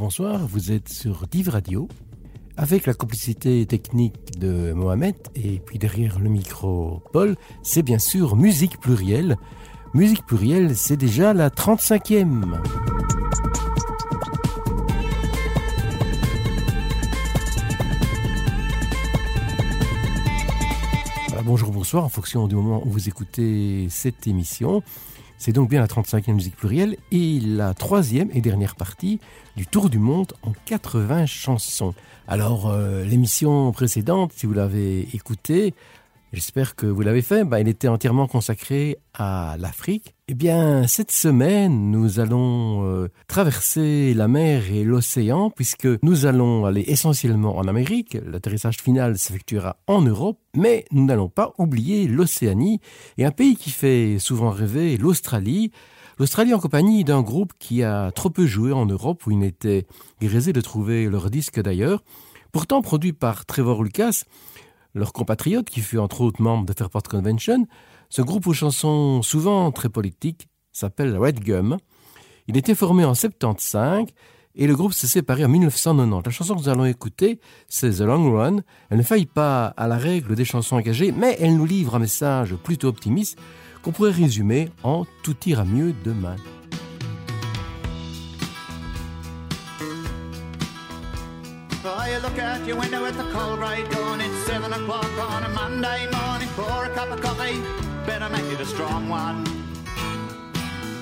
Bonsoir, vous êtes sur Div Radio avec la complicité technique de Mohamed et puis derrière le micro Paul, c'est bien sûr musique plurielle. Musique plurielle, c'est déjà la 35e. bonjour, bonsoir, en fonction du moment où vous écoutez cette émission. C'est donc bien la 35e musique plurielle et la troisième et dernière partie du Tour du Monde en 80 chansons. Alors, euh, l'émission précédente, si vous l'avez écoutée, J'espère que vous l'avez fait. Bah, il était entièrement consacré à l'Afrique. Eh bien, cette semaine, nous allons euh, traverser la mer et l'océan puisque nous allons aller essentiellement en Amérique. L'atterrissage final s'effectuera en Europe, mais nous n'allons pas oublier l'Océanie et un pays qui fait souvent rêver, l'Australie. L'Australie en compagnie d'un groupe qui a trop peu joué en Europe où il n'était grisé de trouver leur disque d'ailleurs. Pourtant produit par Trevor Lucas, leur compatriote, qui fut entre autres membre de Fairport Convention, ce groupe aux chansons souvent très politiques s'appelle Red Gum. Il était formé en 75 et le groupe s'est séparé en 1990. La chanson que nous allons écouter, c'est The Long Run. Elle ne faillit pas à la règle des chansons engagées, mais elle nous livre un message plutôt optimiste qu'on pourrait résumer en Tout ira mieux demain. Look out your window at the cold grey dawn. It's seven o'clock on a Monday morning. Pour a cup of coffee, better make it a strong one.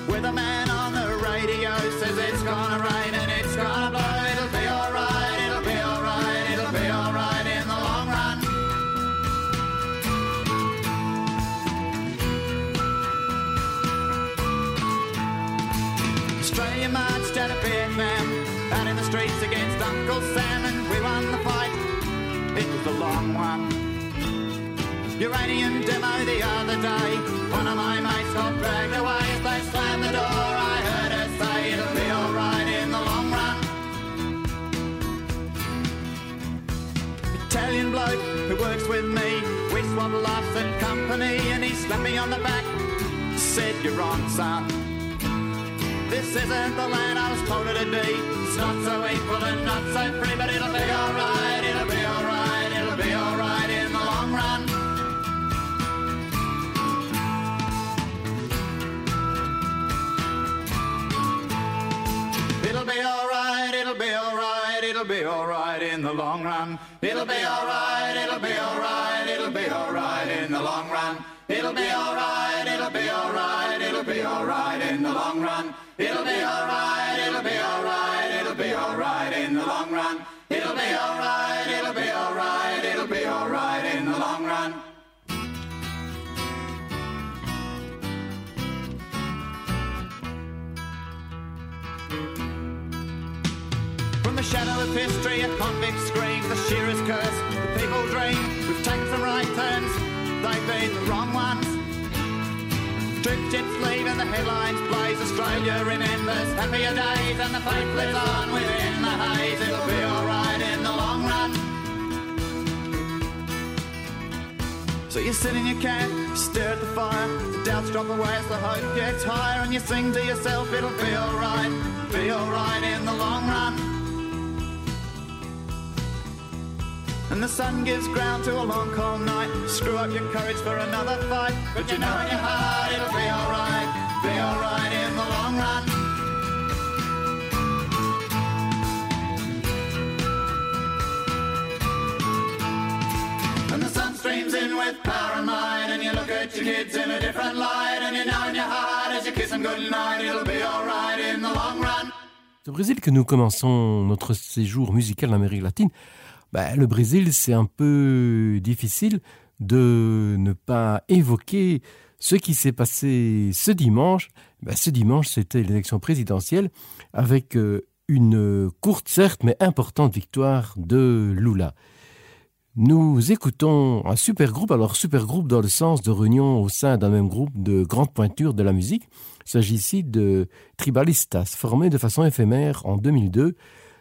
With a man on the radio says it's gonna rain and it's gonna blow. It'll be Uranium demo the other day. One of my mates got dragged away as they slammed the door. I heard her say it'll be alright in the long run. Italian bloke who works with me. We swap laughs and company, and he slapped me on the back. Said you're wrong, son. This isn't the land I was told it to be It's not so equal and not so free, but it'll be alright, It'll be alright, it'll be alright, it'll be alright in the long run. It'll be alright, it'll be alright, it'll be alright in the long run. It'll be alright, it'll be alright, it'll be alright in the long run. It'll be alright, it'll be alright, it'll be alright in the long run. It'll be alright, it'll be alright, it'll the shadow of history, a convict screams, the shearer's curse, the people dream. We've taken some right turns, they've been the wrong ones. Troop jets leave and the headlines blaze. Australia remembers happier days and the faith lives on within the haze. It'll be alright in the long run. So you sit in your camp, stare at the fire, the doubts drop away as the hope gets higher, and you sing to yourself, it'll be alright, be alright in the long run. And the sun gives ground to a long cold night. Screw up your courage for another fight. But you know in your heart it'll be alright, be alright in the long run. And the sun streams in with power and might. And you look at your kids in a different light. And you know in your heart as you kiss them goodnight, it'll be alright in the long run. Au Brésil que nous commençons notre séjour musical en Amérique latine. Bah, le Brésil, c'est un peu difficile de ne pas évoquer ce qui s'est passé ce dimanche. Bah, ce dimanche, c'était l'élection présidentielle avec euh, une courte, certes, mais importante victoire de Lula. Nous écoutons un super groupe, alors super groupe dans le sens de réunion au sein d'un même groupe de grande pointure de la musique. Il s'agit ici de Tribalistas, formé de façon éphémère en 2002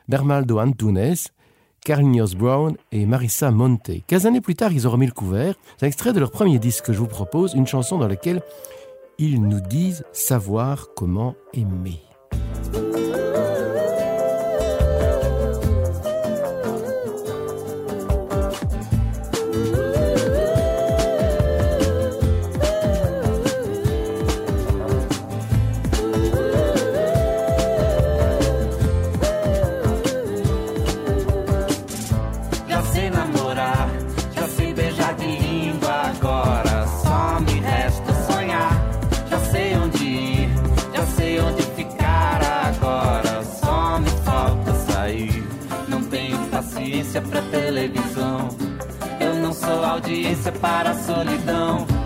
d'Armaldo Antunes, Carlinhos Brown et Marissa Monte. Quinze années plus tard, ils ont remis le couvert. C'est un extrait de leur premier disque que je vous propose, une chanson dans laquelle ils nous disent savoir comment aimer. Audiência para a solidão.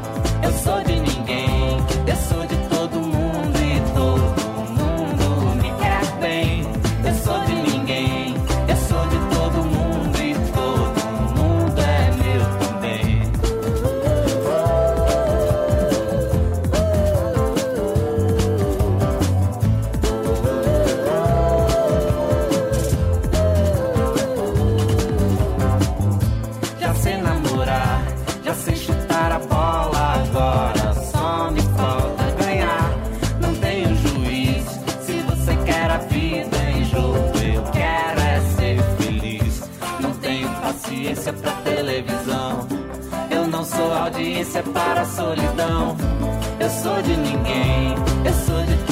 Sou audiência para a solidão. Eu sou de ninguém, eu sou de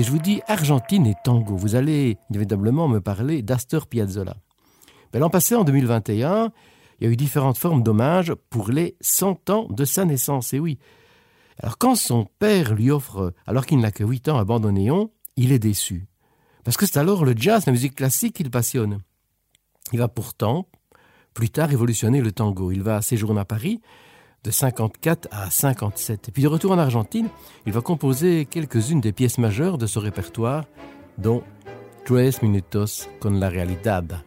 Si je vous dis Argentine et tango, vous allez inévitablement me parler d'Astor Piazzolla. L'an passé, en 2021, il y a eu différentes formes d'hommage pour les 100 ans de sa naissance. Et oui. Alors quand son père lui offre, alors qu'il n'a que 8 ans, un bandoneon, il est déçu. Parce que c'est alors le jazz, la musique classique qu'il passionne. Il va pourtant, plus tard, révolutionner le tango. Il va séjourner à Paris de 54 à 57. Et puis de retour en Argentine, il va composer quelques-unes des pièces majeures de ce répertoire, dont Tres Minutos con la Realidad.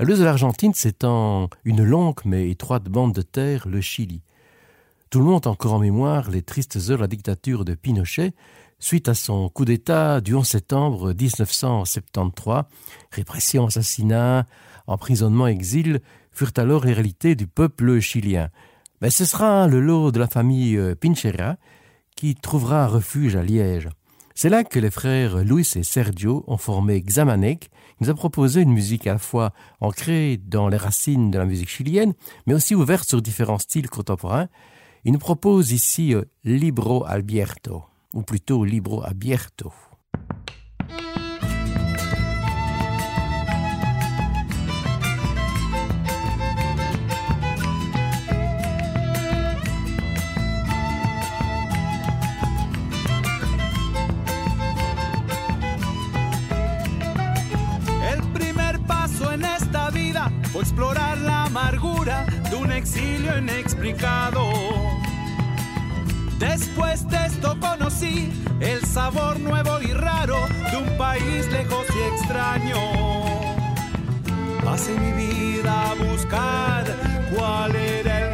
L'ouest de l'Argentine s'étend une longue mais étroite bande de terre, le Chili. Tout le monde a encore en mémoire les tristes heures de la dictature de Pinochet, suite à son coup d'État du 11 septembre 1973. Répression, assassinat, emprisonnement, exil furent alors les du peuple chilien. Mais ce sera le lot de la famille euh, Pinchera qui trouvera refuge à Liège. C'est là que les frères Luis et Sergio ont formé Xamanec, nous a proposé une musique à la fois ancrée dans les racines de la musique chilienne, mais aussi ouverte sur différents styles contemporains. Il nous propose ici euh, Libro Albierto, ou plutôt Libro Abierto. Fue explorar la amargura de un exilio inexplicado. Después de esto conocí el sabor nuevo y raro de un país lejos y extraño. Pasé mi vida a buscar cuál era el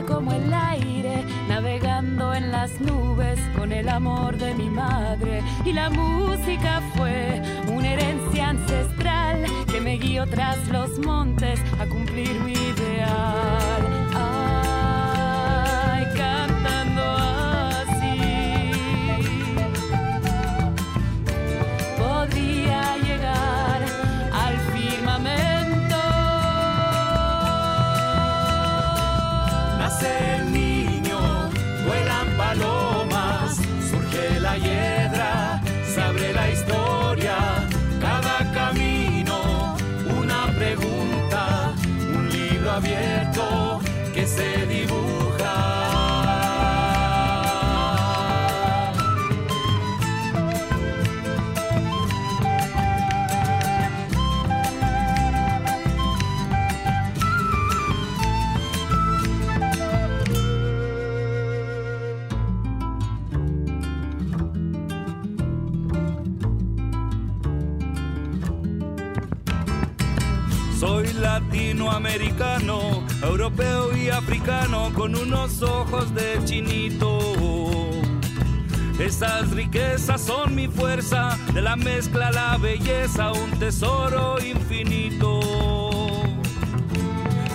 como el aire, navegando en las nubes con el amor de mi madre. Y la música fue una herencia ancestral que me guió tras los montes a cumplir mi ideal. Que Soy latinoamericano, europeo y africano con unos ojos de chinito. Esas riquezas son mi fuerza, de la mezcla la belleza, un tesoro infinito.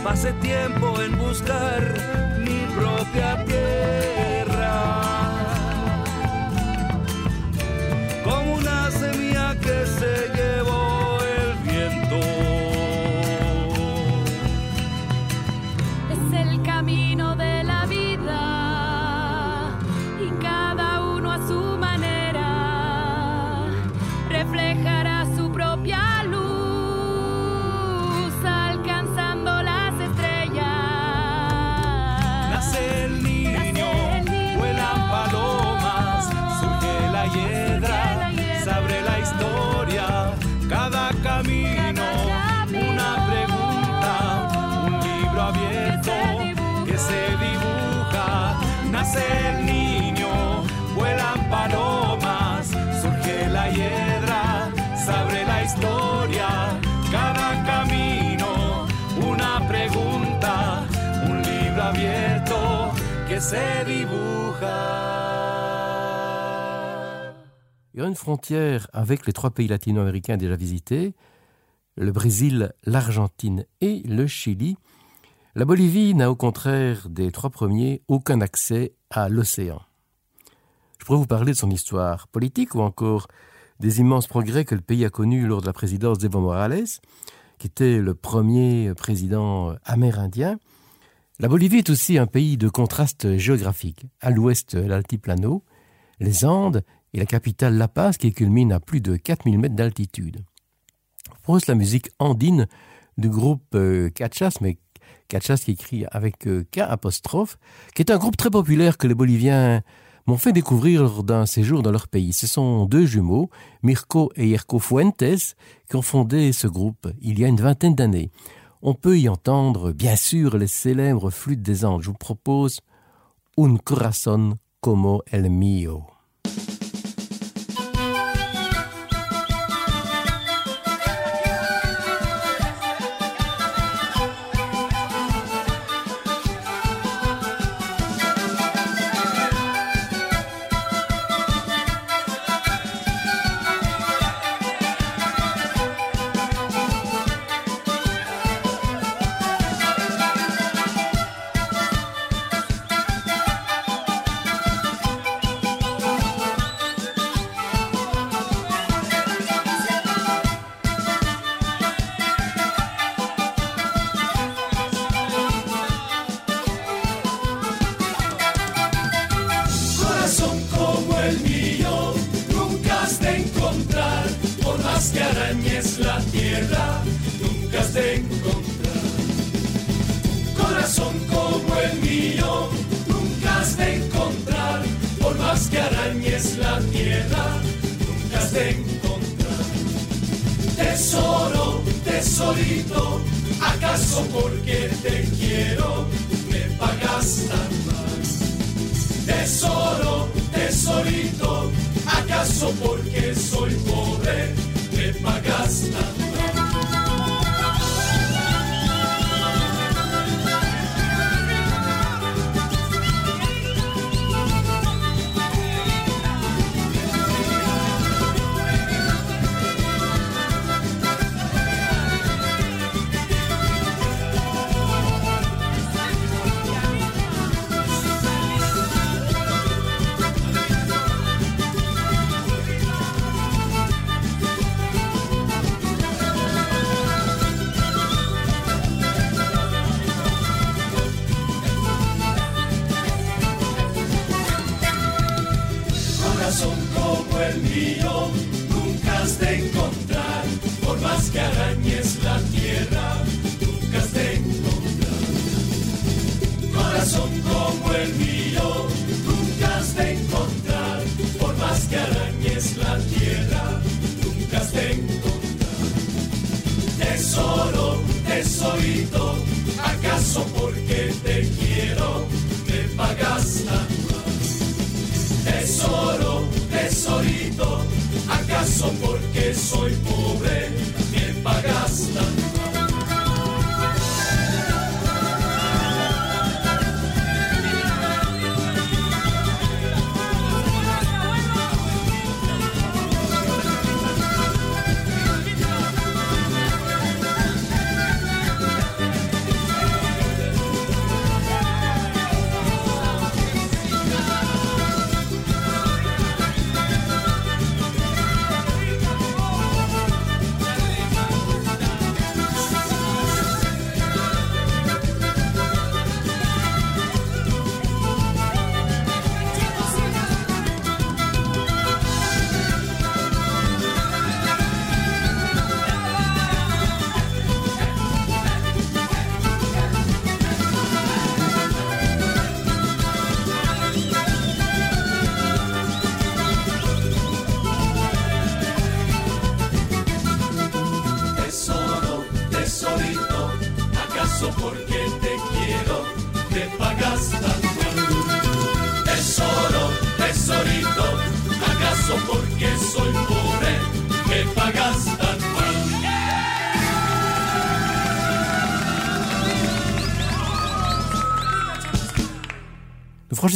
Pasé tiempo en buscar mi propia tierra. Il y a une frontière avec les trois pays latino-américains déjà visités, le Brésil, l'Argentine et le Chili. La Bolivie n'a au contraire des trois premiers aucun accès à l'océan. Je pourrais vous parler de son histoire politique ou encore des immenses progrès que le pays a connus lors de la présidence d'Evo Morales, qui était le premier président amérindien. La Bolivie est aussi un pays de contraste géographique. À l'ouest, l'altiplano, les Andes et la capitale La Paz qui culmine à plus de 4000 mètres d'altitude. Pose la musique andine du groupe euh, Cachas, mais Cachas qui écrit avec euh, K apostrophe, qui est un groupe très populaire que les Boliviens m'ont fait découvrir lors d'un séjour dans leur pays. Ce sont deux jumeaux, Mirko et Yerko Fuentes, qui ont fondé ce groupe il y a une vingtaine d'années. On peut y entendre, bien sûr, les célèbres flûtes des Andes. Je vous propose Un corazón como el mío.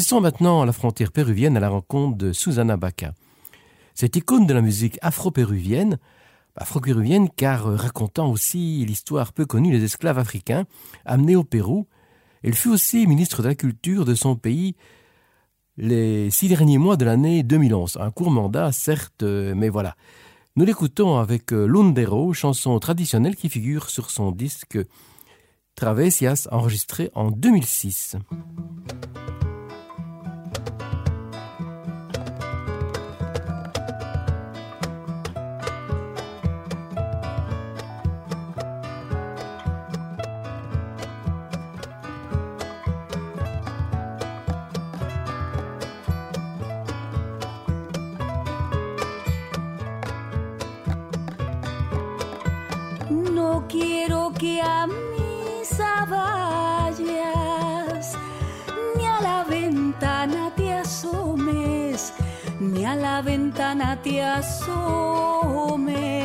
Franchissons maintenant à la frontière péruvienne à la rencontre de Susana Baca. Cette icône de la musique afro-péruvienne, afro-péruvienne car euh, racontant aussi l'histoire peu connue des esclaves africains amenés au Pérou, elle fut aussi ministre de la Culture de son pays les six derniers mois de l'année 2011. Un court mandat, certes, euh, mais voilà. Nous l'écoutons avec euh, Lundero, chanson traditionnelle qui figure sur son disque Travesias, enregistré en 2006. quiero que a mis abayas ni a la ventana te asomes, ni a la ventana te asomes.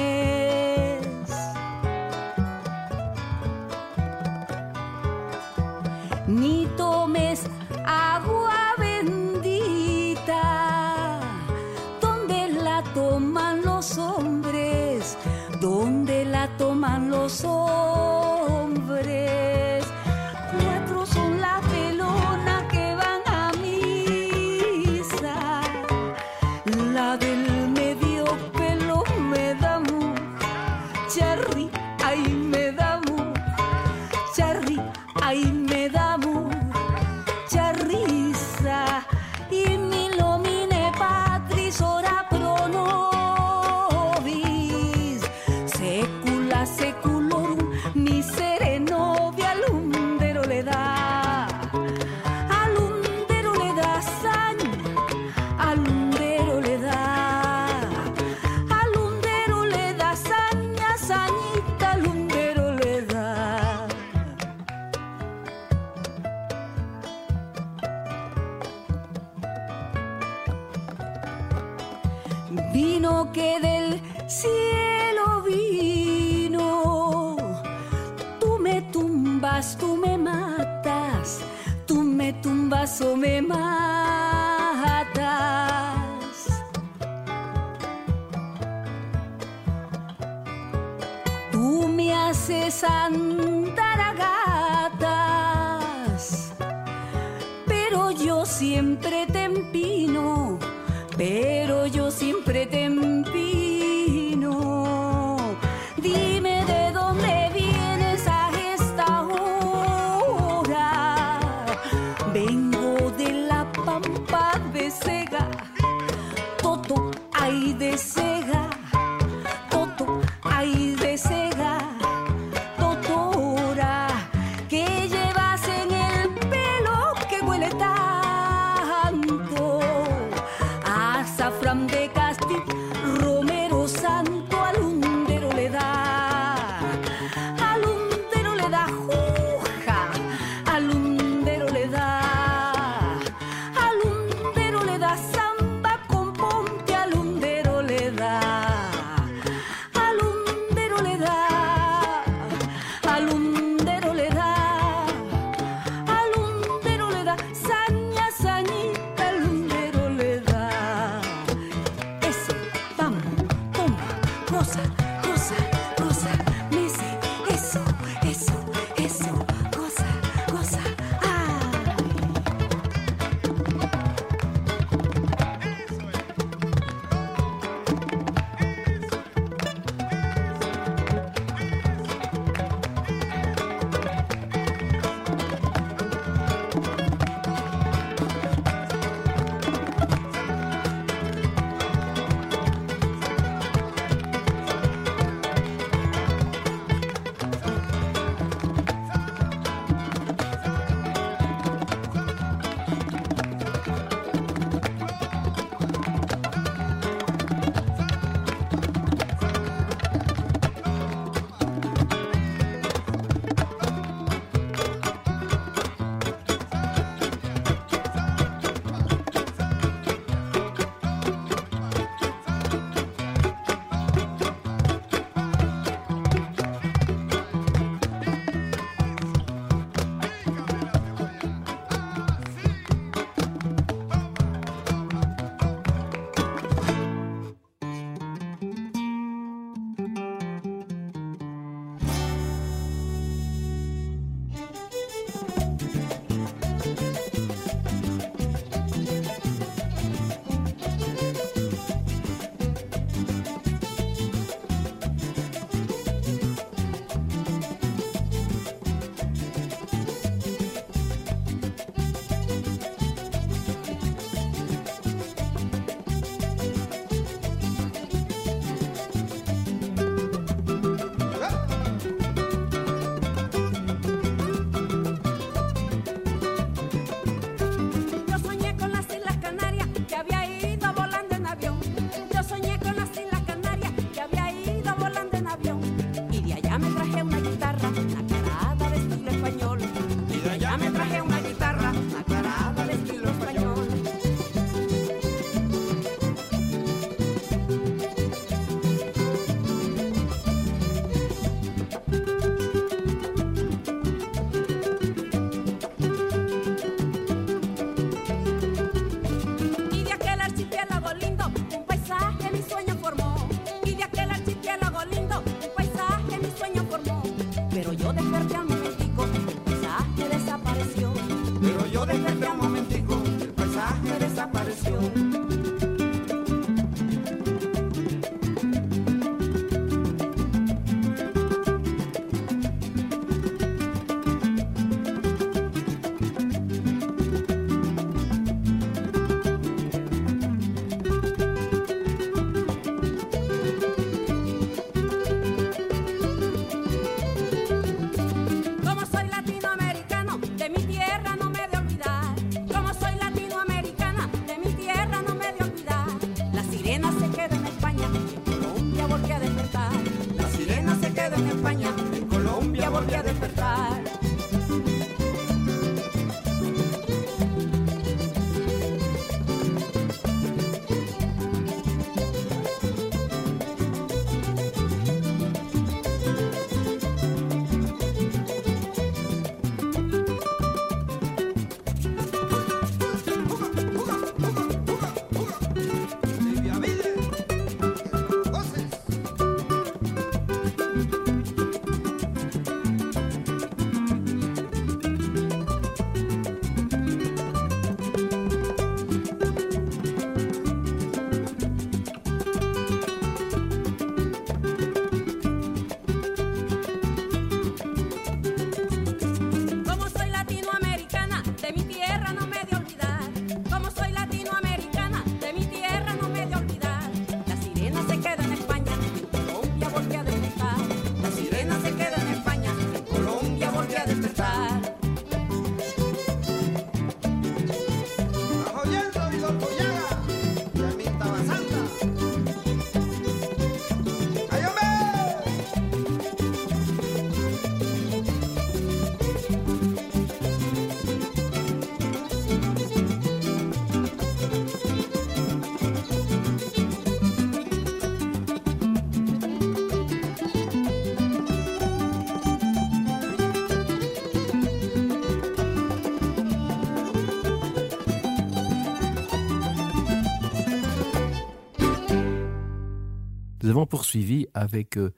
Avons poursuivi avec euh,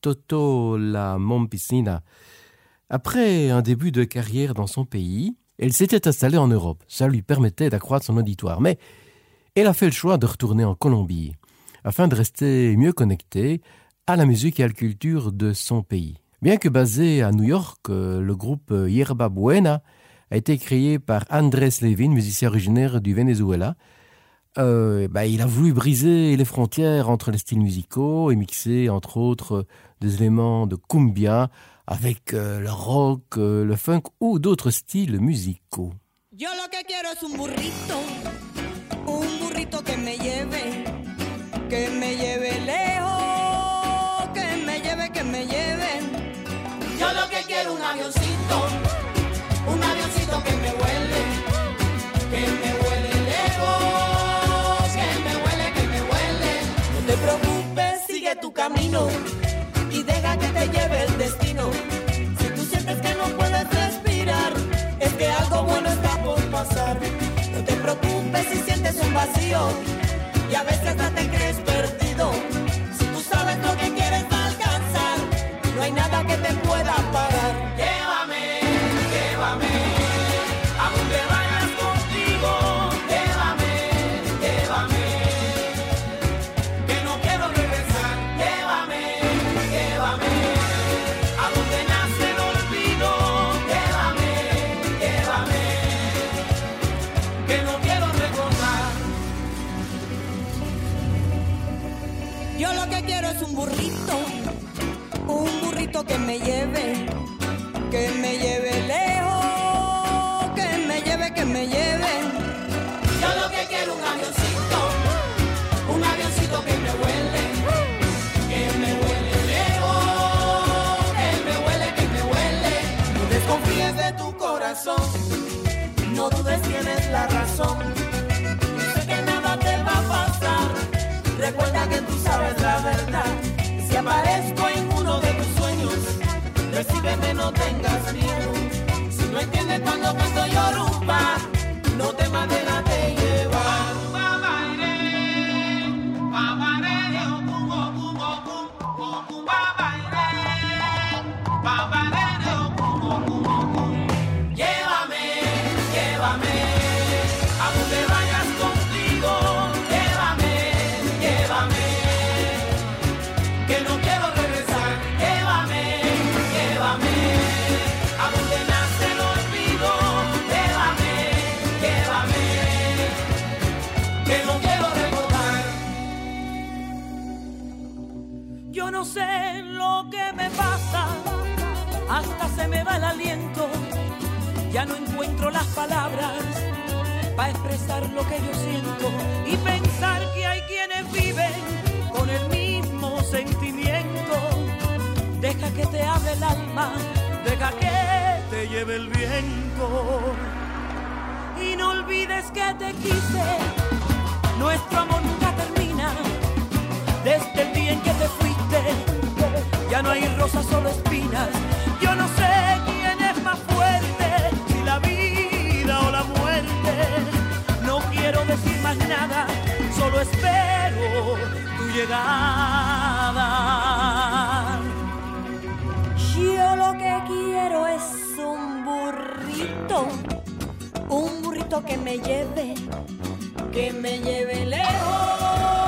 Toto la Mompicina. Après un début de carrière dans son pays, elle s'était installée en Europe. Ça lui permettait d'accroître son auditoire. Mais elle a fait le choix de retourner en Colombie afin de rester mieux connectée à la musique et à la culture de son pays. Bien que basé à New York, euh, le groupe Yerba Buena a été créé par Andrés Levin, musicien originaire du Venezuela. Euh, bah, il a voulu briser les frontières entre les styles musicaux et mixer, entre autres, des éléments de cumbia avec euh, le rock, euh, le funk ou d'autres styles musicaux. Yo lo que quiero es un burrito, un burrito que me lleve, que me lleve lejos, que me lleve, que me lleve. Yo lo que quiero un avioncito, un avioncito que me huele, que me huele tu camino y deja que te lleve el destino. Si tú sientes que no puedes respirar, es que algo bueno está por pasar. No te preocupes si sientes un vacío y a veces hasta te crees tu corazón, no dudes, tienes la razón. Sé que nada te va a pasar, recuerda que tú sabes la verdad. Si aparezco en uno de tus sueños, recíbeme, no tengas miedo. Si no entiendes cuando canto yo rumba, no te mandes sé lo que me pasa, hasta se me va el aliento. Ya no encuentro las palabras para expresar lo que yo siento y pensar que hay quienes viven con el mismo sentimiento. Deja que te hable el alma, deja que te lleve el viento. Y no olvides que te quise, nuestro amor no hay rosas, solo espinas. Yo no sé quién es más fuerte, si la vida o la muerte. No quiero decir más nada, solo espero tu llegada. Yo lo que quiero es un burrito, un burrito que me lleve, que me lleve lejos.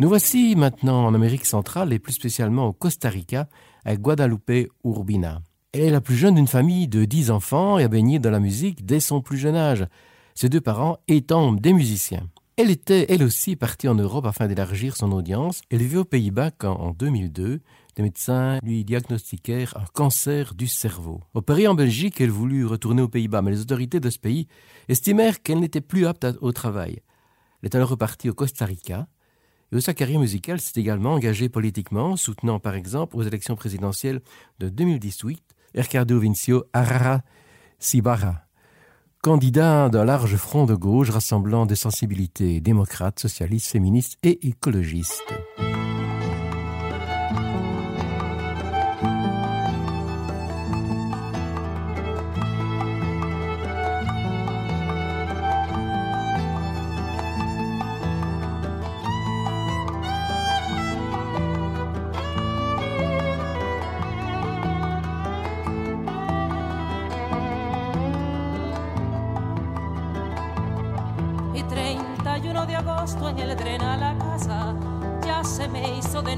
Nous voici maintenant en Amérique centrale et plus spécialement au Costa Rica Guadalupe Urbina. Elle est la plus jeune d'une famille de dix enfants et a baigné dans la musique dès son plus jeune âge, ses deux parents étant des musiciens. Elle était elle aussi partie en Europe afin d'élargir son audience. Elle vit aux Pays-Bas quand, en 2002, des médecins lui diagnostiquèrent un cancer du cerveau. Opérée en Belgique, elle voulut retourner aux Pays-Bas, mais les autorités de ce pays estimèrent qu'elle n'était plus apte au travail. Elle est alors repartie au Costa Rica de sa carrière musicale, s'est également engagé politiquement, soutenant par exemple aux élections présidentielles de 2018 Ricardo Vincio Arara Sibara, candidat d'un large front de gauche rassemblant des sensibilités démocrates, socialistes, féministes et écologistes.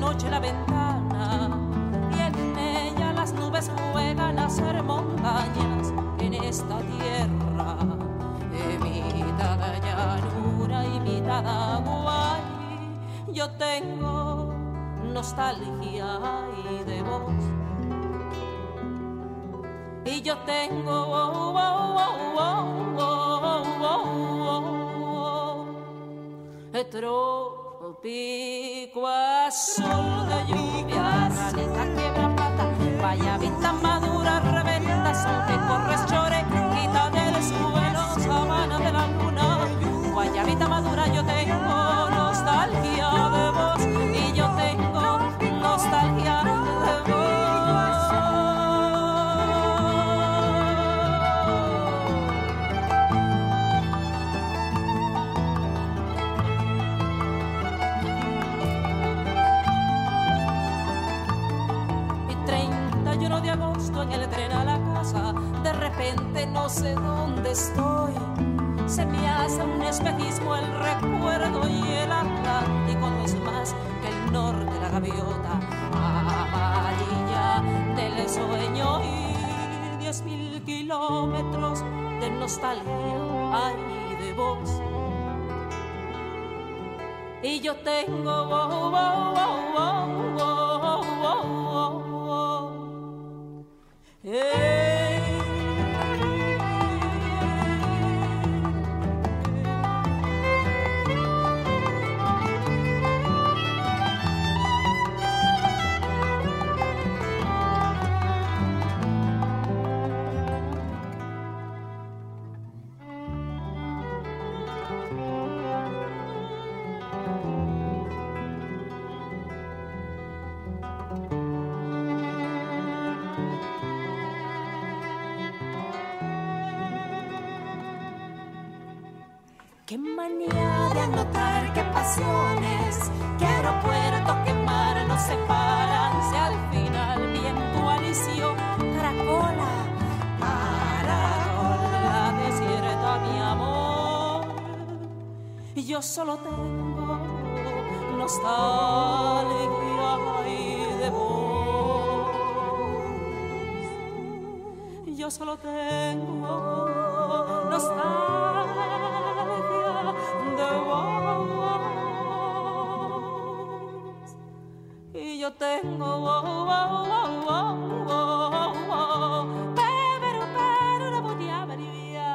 Noche la ventana y en ella las nubes juegan a ser montañas en esta tierra de mitad llanura y mitad agua y yo tengo nostalgia y de vos y yo tengo oh, oh, oh, trópico azul de lluvia, ranita quiebra pata, guayabita madura, reventa, son que corres chore, quita del suelo, sabana de la luna, guayabita madura, yo tengo repente no sé dónde estoy. Se me hace un espejismo el recuerdo y el Atlántico no es más que el norte, la gaviota amarilla del sueño y diez mil kilómetros de nostalgia hay de vos. Y yo tengo oh, oh, oh, oh, pasiones, qué aeropuertos, qué mar nos separan. Si al final viento alicio, caracola, caracola desierta mi amor. Yo solo tengo nostalgia y de vos. Yo solo tengo nostalgia de vos. Tengo pero, pero, la botia María.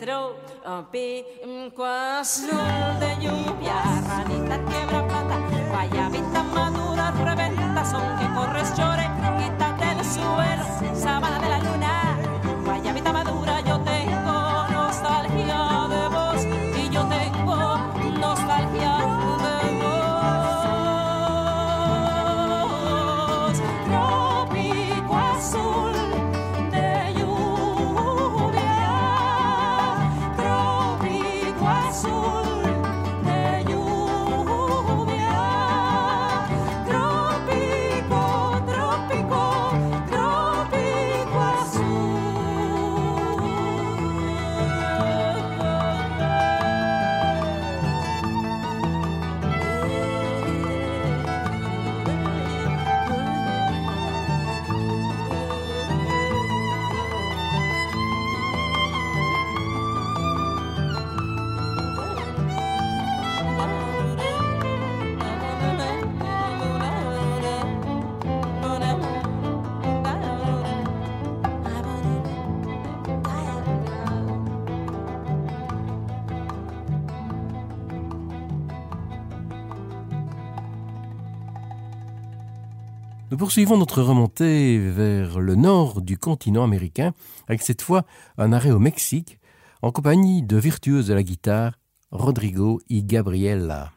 Trópico azul de lluvia, ranita quiebra pata, guayabita madura, reventa, son que corres llore, quítate del suelo, sábana de la luna, Nous poursuivons notre remontée vers le nord du continent américain, avec cette fois un arrêt au Mexique, en compagnie de virtuoses de la guitare, Rodrigo y Gabriela.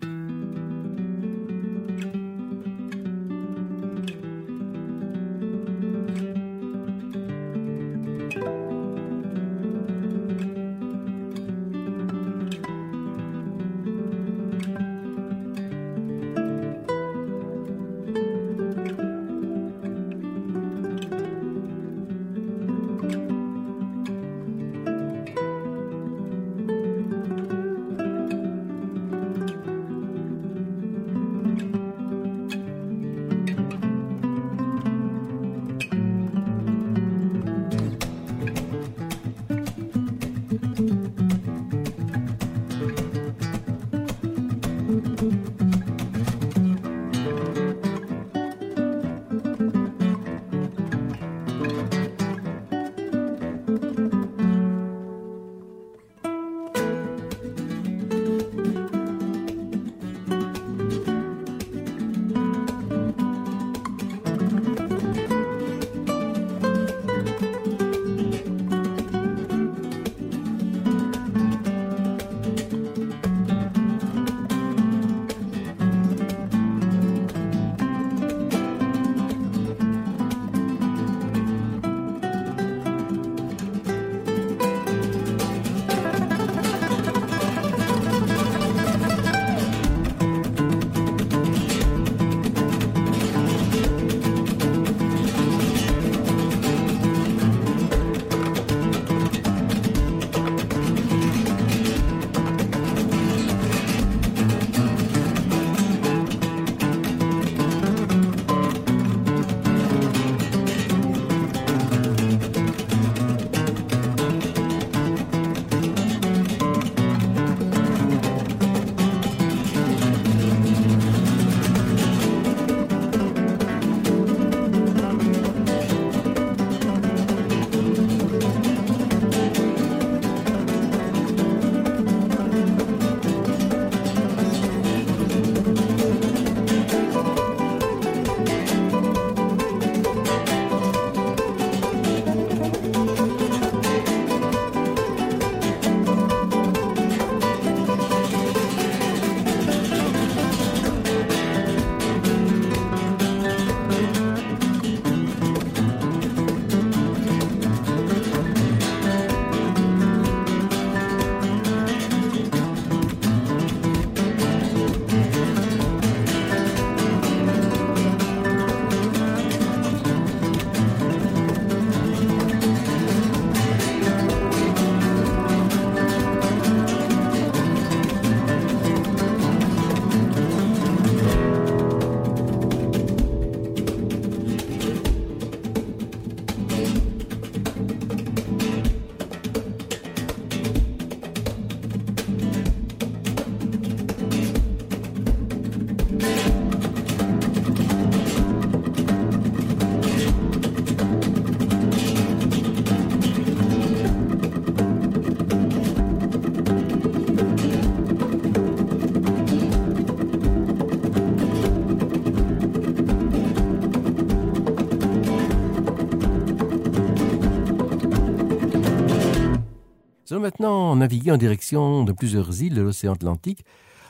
Maintenant naviguer en direction de plusieurs îles de l'océan Atlantique.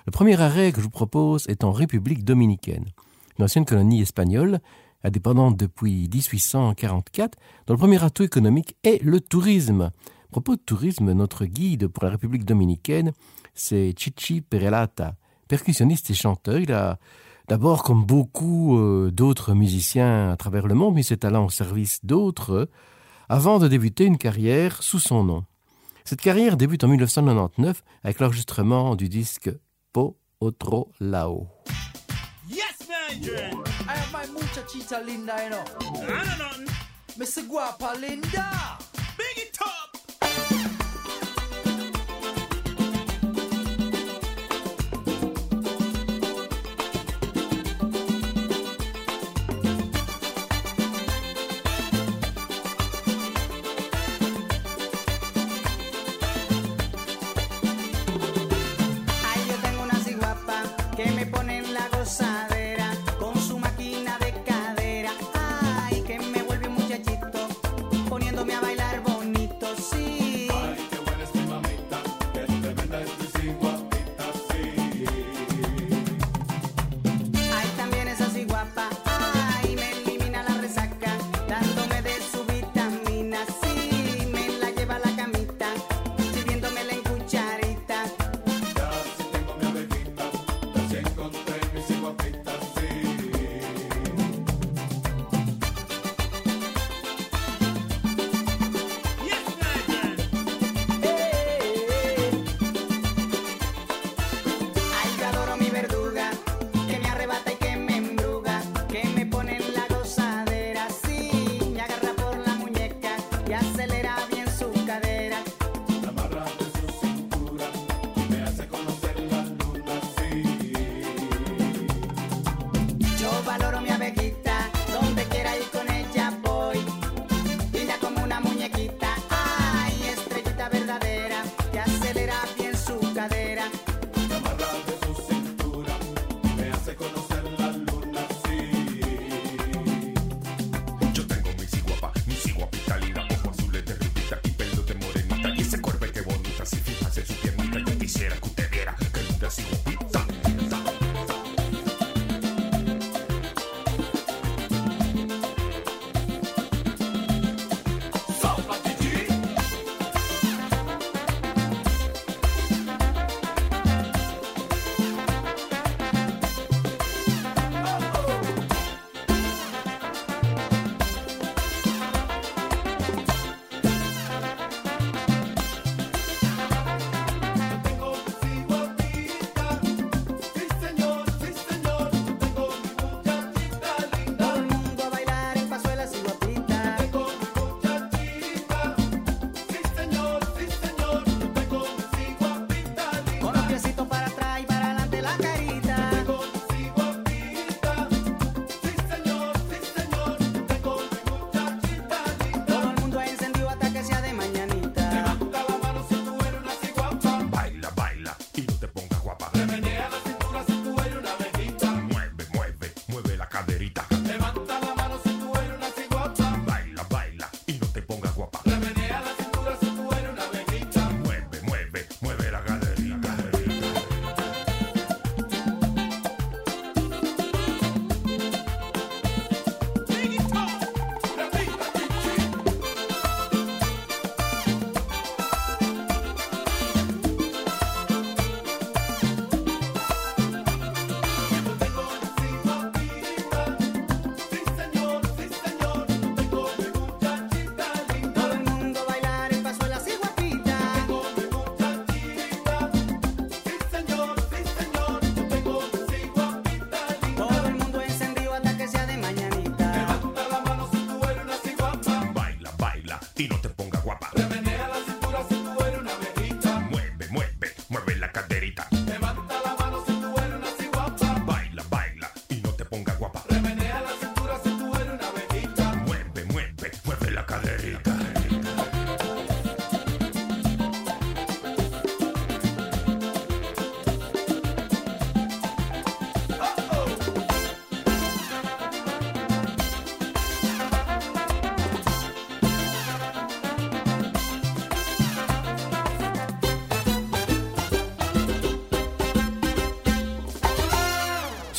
Le premier arrêt que je vous propose est en République dominicaine, une ancienne colonie espagnole, indépendante depuis 1844, dont le premier atout économique est le tourisme. À propos de tourisme, notre guide pour la République dominicaine, c'est Chichi Perelata, percussionniste et chanteur. Il a d'abord, comme beaucoup euh, d'autres musiciens à travers le monde, mis ses talents au service d'autres avant de débuter une carrière sous son nom. Cette carrière débute en 1999 avec l'enregistrement du disque Po Otro Lao. Yes, man! I have my muchachita linda, you know. Miss Guapa Linda.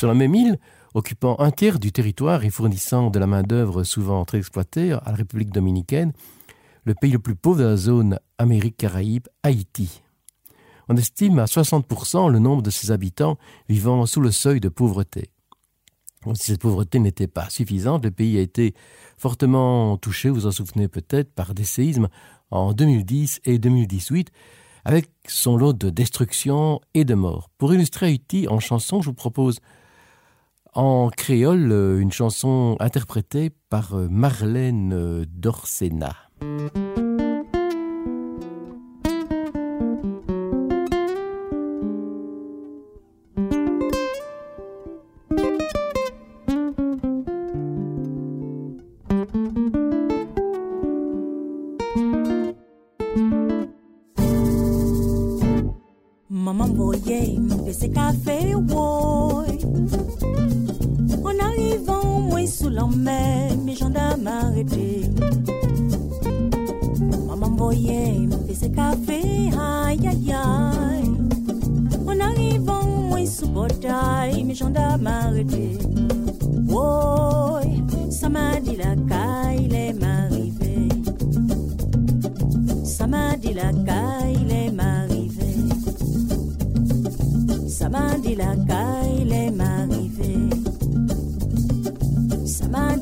Sur la même île, occupant un tiers du territoire et fournissant de la main-d'œuvre souvent très exploitée à la République dominicaine, le pays le plus pauvre de la zone Amérique-Caraïbe, Haïti. On estime à 60% le nombre de ses habitants vivant sous le seuil de pauvreté. Si cette pauvreté n'était pas suffisante, le pays a été fortement touché, vous en souvenez peut-être, par des séismes en 2010 et 2018, avec son lot de destruction et de morts. Pour illustrer Haïti en chanson, je vous propose en créole euh, une chanson interprétée par euh, Marlène euh, Dorsena.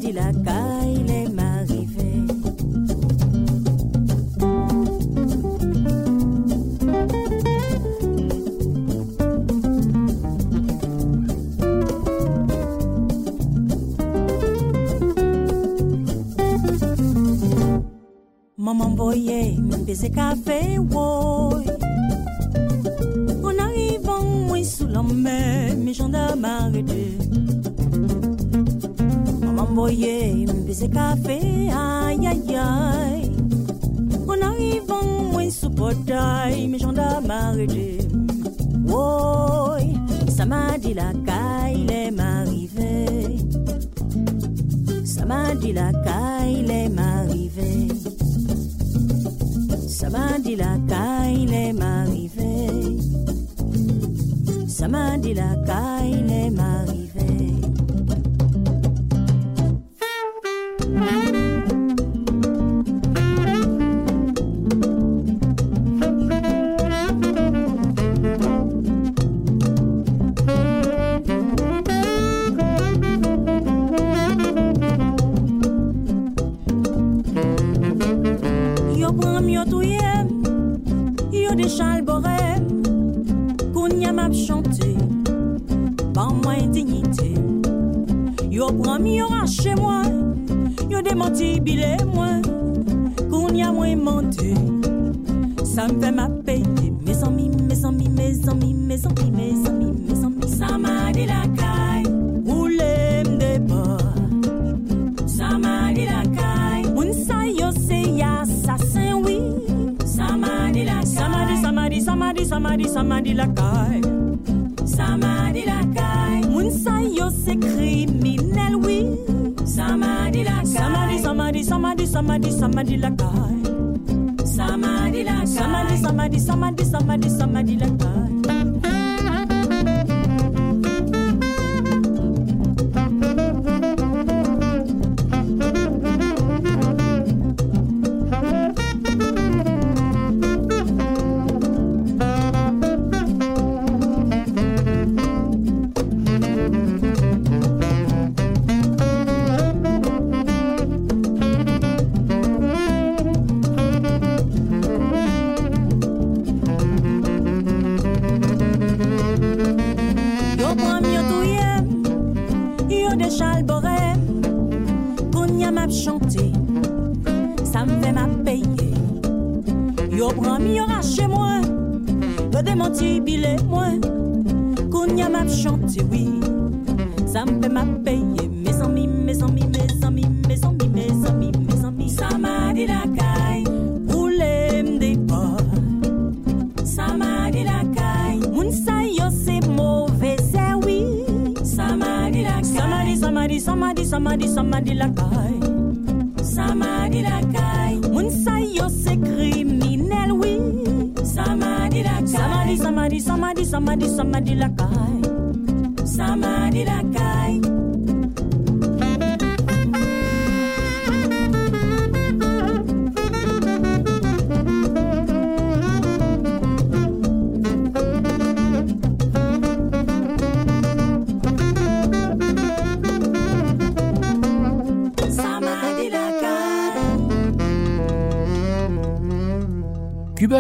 Ça m'a dit la caille, les m'arrivé. Maman voyait me baiser Ça me fait ma paye, mes amis, mes amis, mes amis, mes amis, mes amis, mes amis. Ça m'a dit la caille, roulez m'débat. Ça m'a dit la caille, moun sa yo se assassin, oui. Ça m'a dit la caille, ça m'a dit, ça m'a dit, ça m'a dit, ça m'a dit, ça m'a dit la caille. Ça m'a dit la caille, moun sa yo se criminel, oui. Ça m'a dit la caille, ça m'a dit, ça m'a dit, ça m'a dit, ça m'a dit, ça m'a dit la caille. Ça m'a dit la caille, ça m'a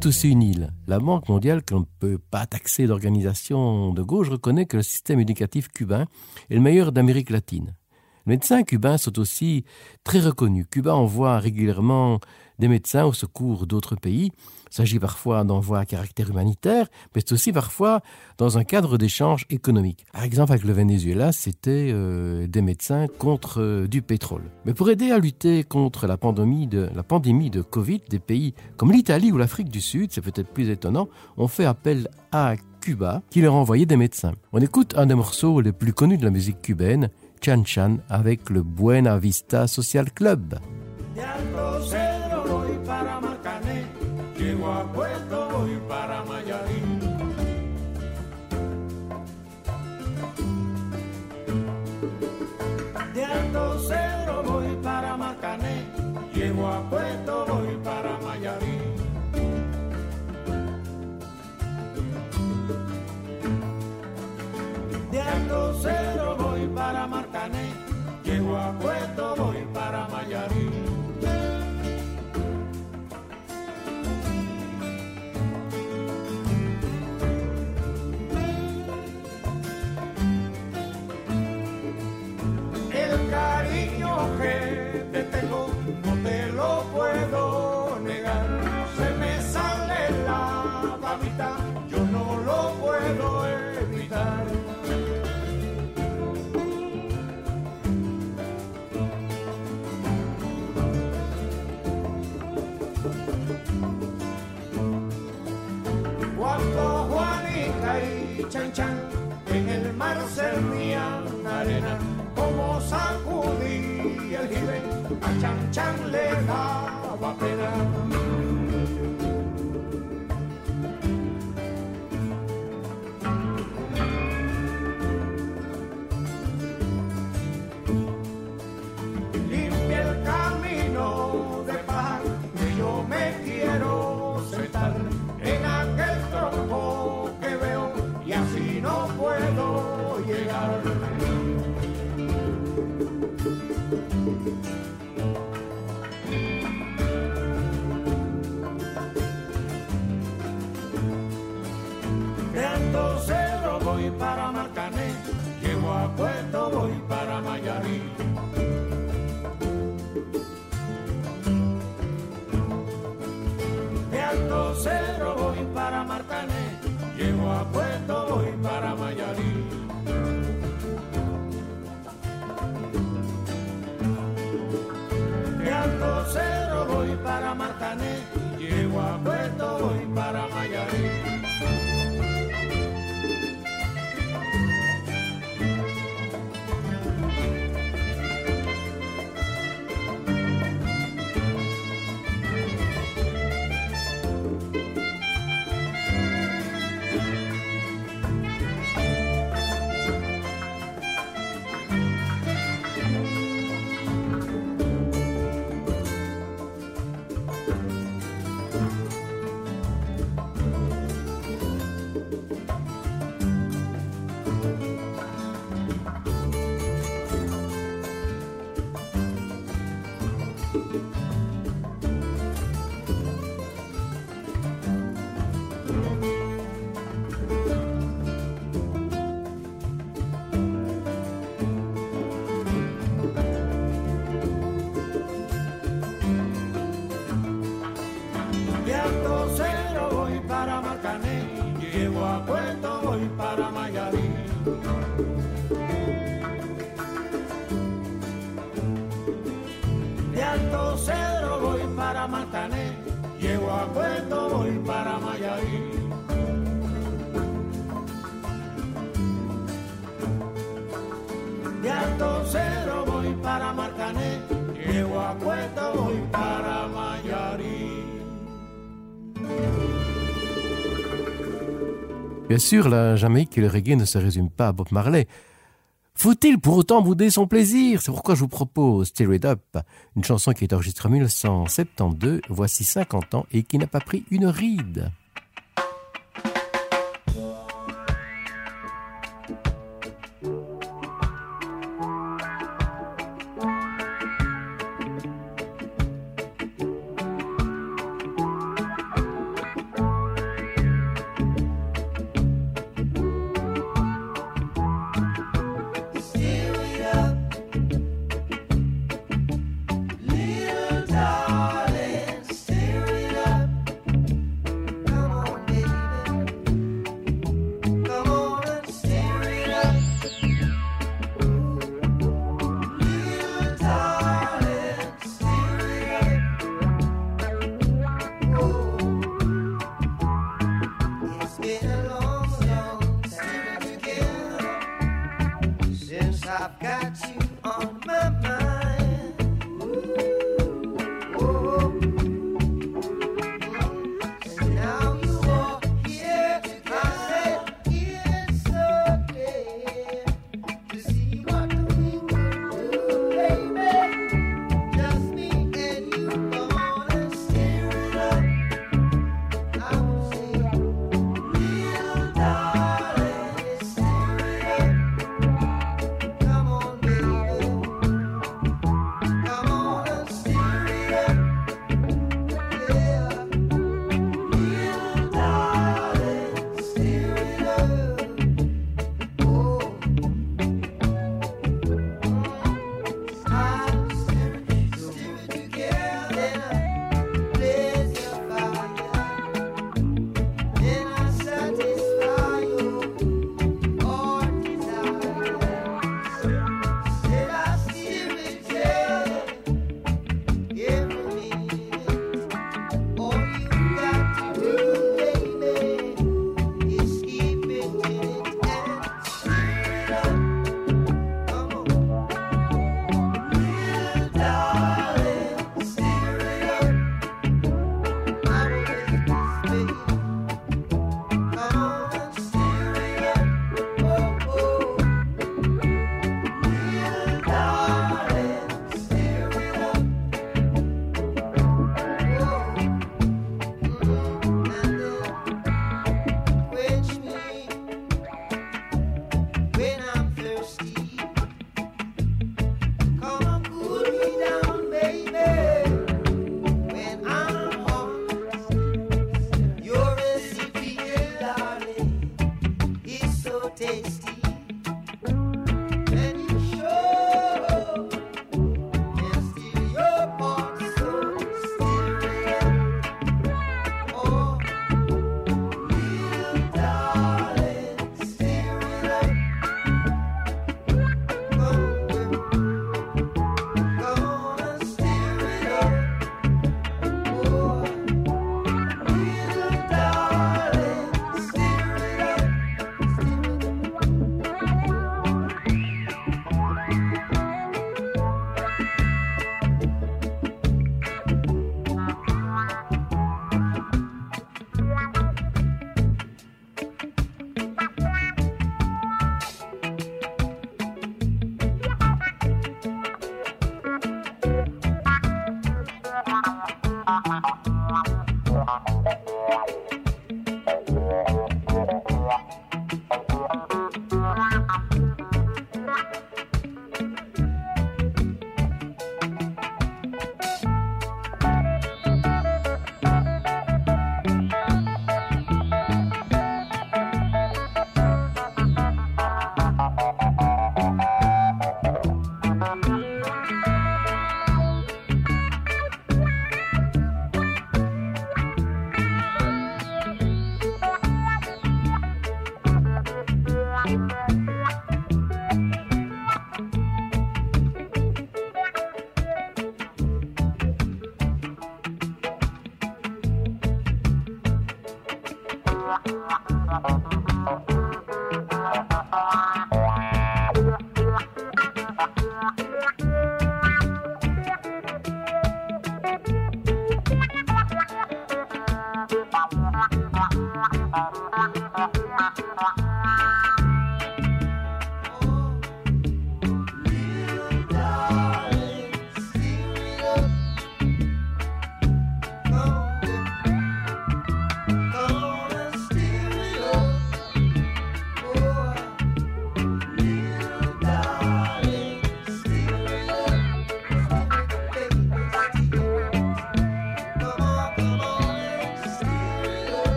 est aussi une île. La Banque mondiale, qu'on ne peut pas taxer d'organisation de gauche, reconnaît que le système éducatif cubain est le meilleur d'Amérique latine. Les médecins cubains sont aussi très reconnus. Cuba envoie régulièrement des médecins au secours d'autres pays. Il s'agit parfois d'envois à caractère humanitaire, mais c'est aussi parfois dans un cadre d'échange économique. Par exemple, avec le Venezuela, c'était euh, des médecins contre euh, du pétrole. Mais pour aider à lutter contre la pandémie de, la pandémie de Covid, des pays comme l'Italie ou l'Afrique du Sud, c'est peut-être plus étonnant, ont fait appel à Cuba qui leur envoyait des médecins. On écoute un des morceaux les plus connus de la musique cubaine, Chan Chan, avec le Buena Vista Social Club. A Puerto, voy para Mayarín. De Alto Cedro voy para Marcané, llego a Puerto, voy para Mayarín. De Alto Cedro voy para Marcané, llego a Puerto, voy para Mayarín. Chan Chan en el mar servían arena, como sacudí el jibe, a Chan Chan le daba pena. Bien sûr, la Jamaïque et le reggae ne se résument pas à Bob Marley. Faut-il pour autant bouder son plaisir? C'est pourquoi je vous propose Stir It Up, une chanson qui est enregistrée en 1972, voici 50 ans, et qui n'a pas pris une ride.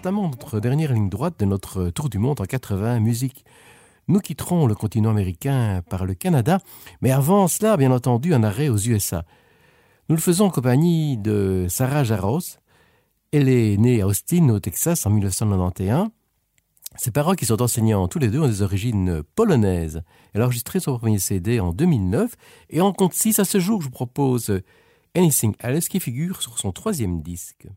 Entamons notre dernière ligne droite de notre tour du monde en 80 musiques. Nous quitterons le continent américain par le Canada, mais avant cela, bien entendu, un arrêt aux USA. Nous le faisons en compagnie de Sarah Jaros. Elle est née à Austin, au Texas, en 1991. Ses parents, qui sont enseignants tous les deux, ont des origines polonaises. Elle a enregistré son premier CD en 2009 et en compte 6 à ce jour. Je vous propose Anything Else qui figure sur son troisième disque.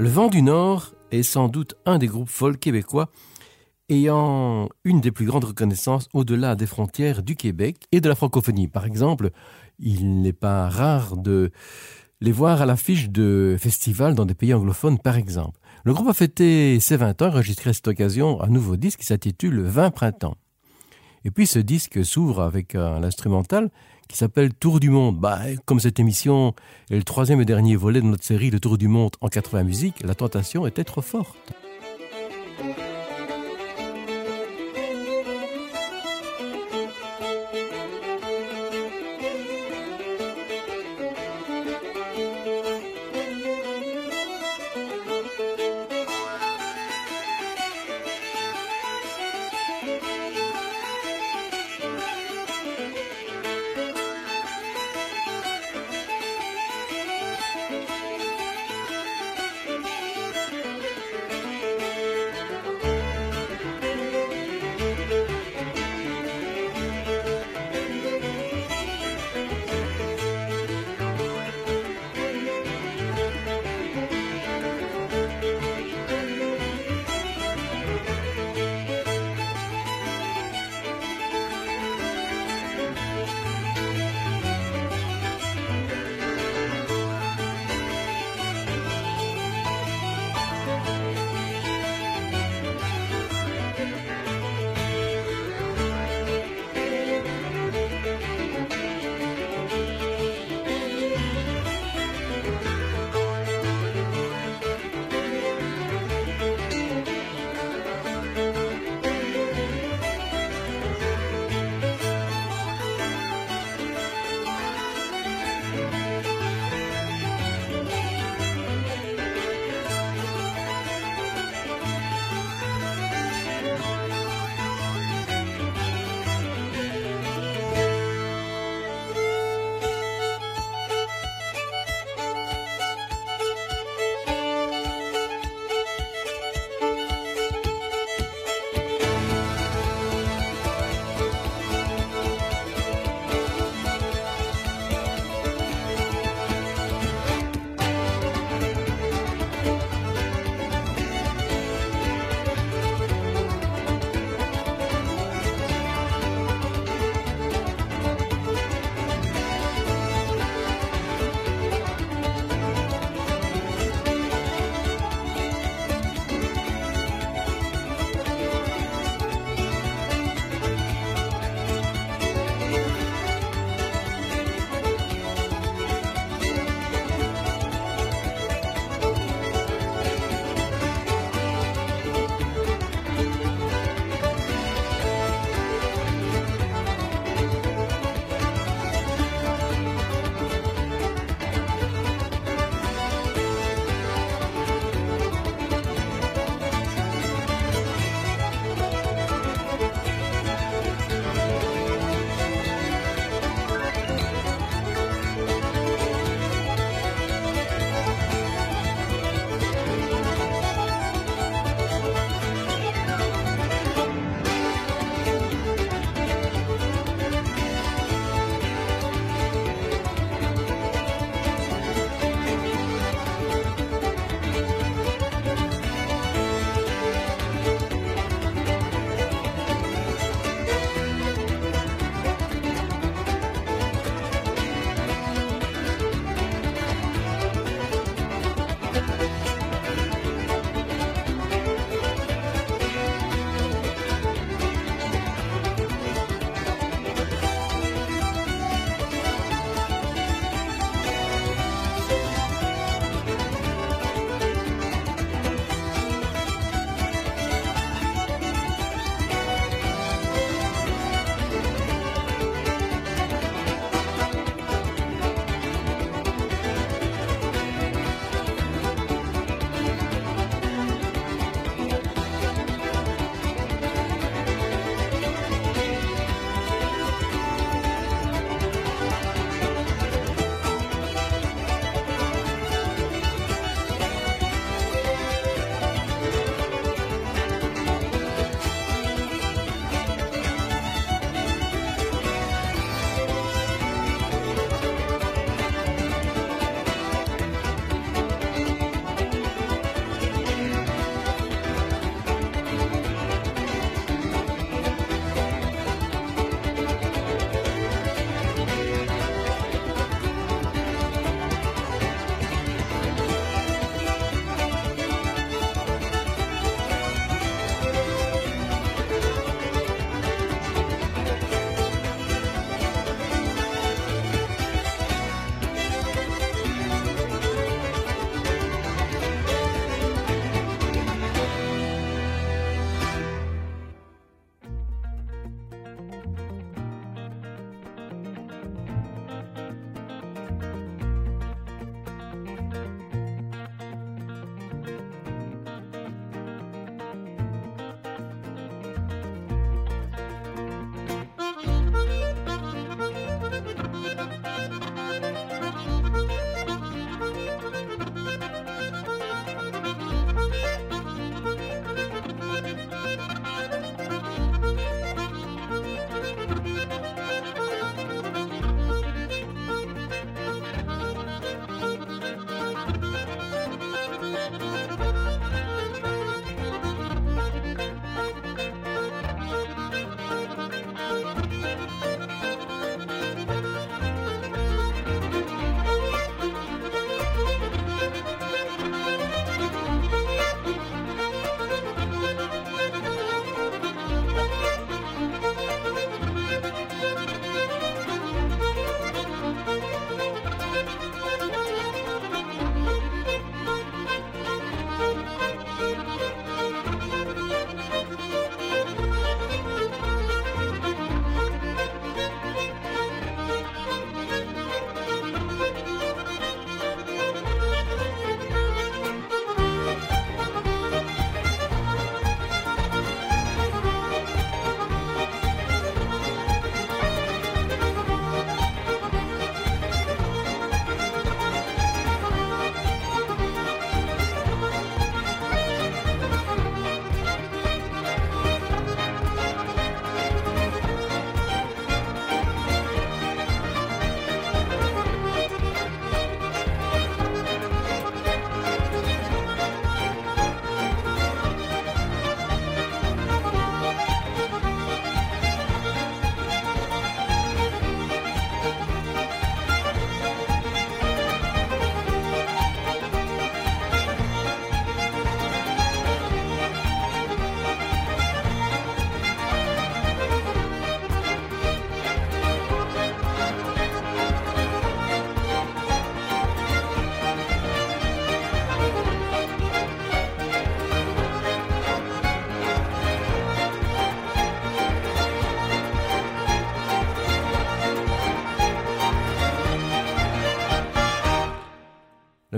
Le Vent du Nord est sans doute un des groupes folk québécois ayant une des plus grandes reconnaissances au-delà des frontières du Québec et de la francophonie. Par exemple, il n'est pas rare de les voir à l'affiche de festivals dans des pays anglophones, par exemple. Le groupe a fêté ses 20 ans, enregistré à cette occasion un nouveau disque qui s'intitule 20 printemps. Et puis ce disque s'ouvre avec un instrumental qui s'appelle Tour du Monde. Bah, comme cette émission est le troisième et dernier volet de notre série Le Tour du Monde en 80 musiques, la tentation était trop forte.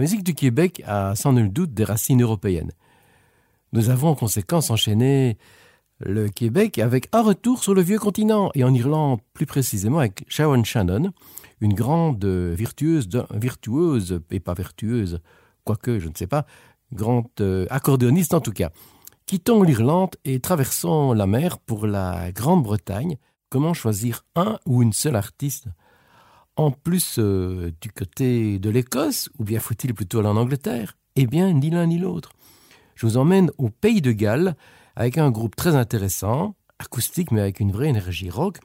Musique du Québec a sans nul doute des racines européennes. Nous avons en conséquence enchaîné le Québec avec un retour sur le vieux continent et en Irlande plus précisément avec Sharon Shannon, une grande virtueuse, virtueuse et pas vertueuse, quoique je ne sais pas, grande euh, accordéoniste en tout cas. Quittons l'Irlande et traversons la mer pour la Grande-Bretagne. Comment choisir un ou une seule artiste En plus euh, du côté de l'Écosse, ou bien faut-il plutôt aller en Angleterre Eh bien, ni l'un ni l'autre. Je vous emmène au pays de Galles avec un groupe très intéressant, acoustique mais avec une vraie énergie rock,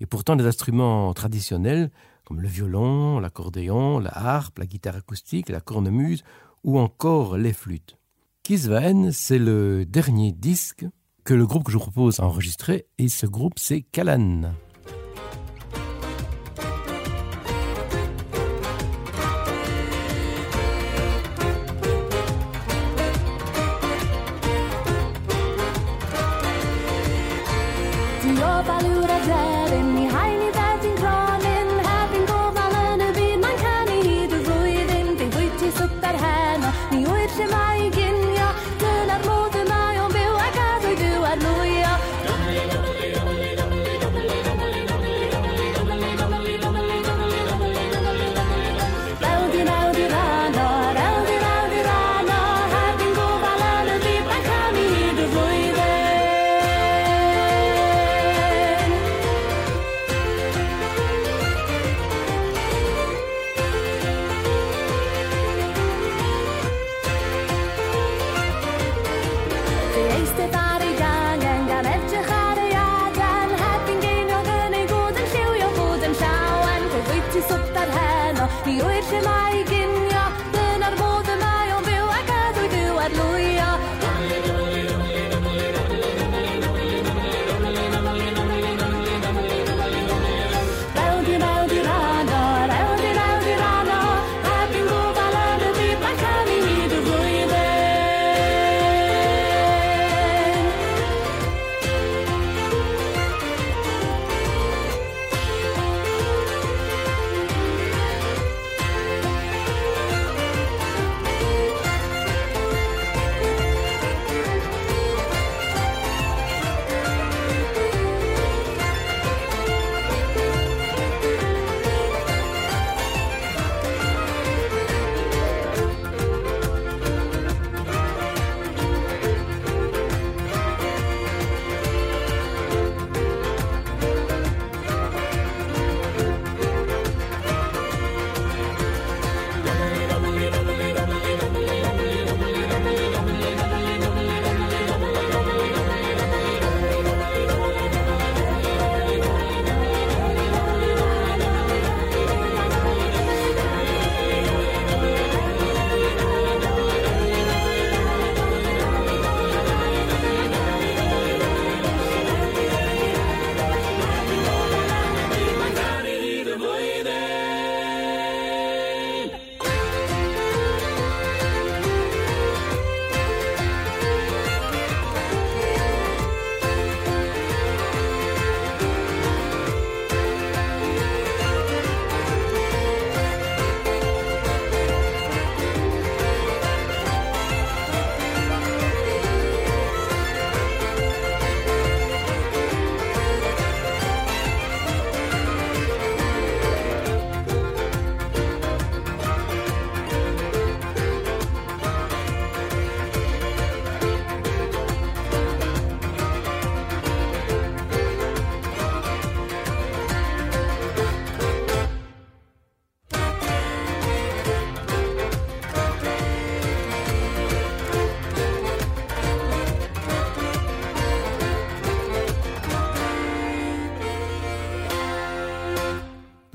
et pourtant des instruments traditionnels comme le violon, l'accordéon, la harpe, la guitare acoustique, la cornemuse ou encore les flûtes. Kisvaen, c'est le dernier disque que le groupe que je vous propose a enregistré, et ce groupe c'est Kalan.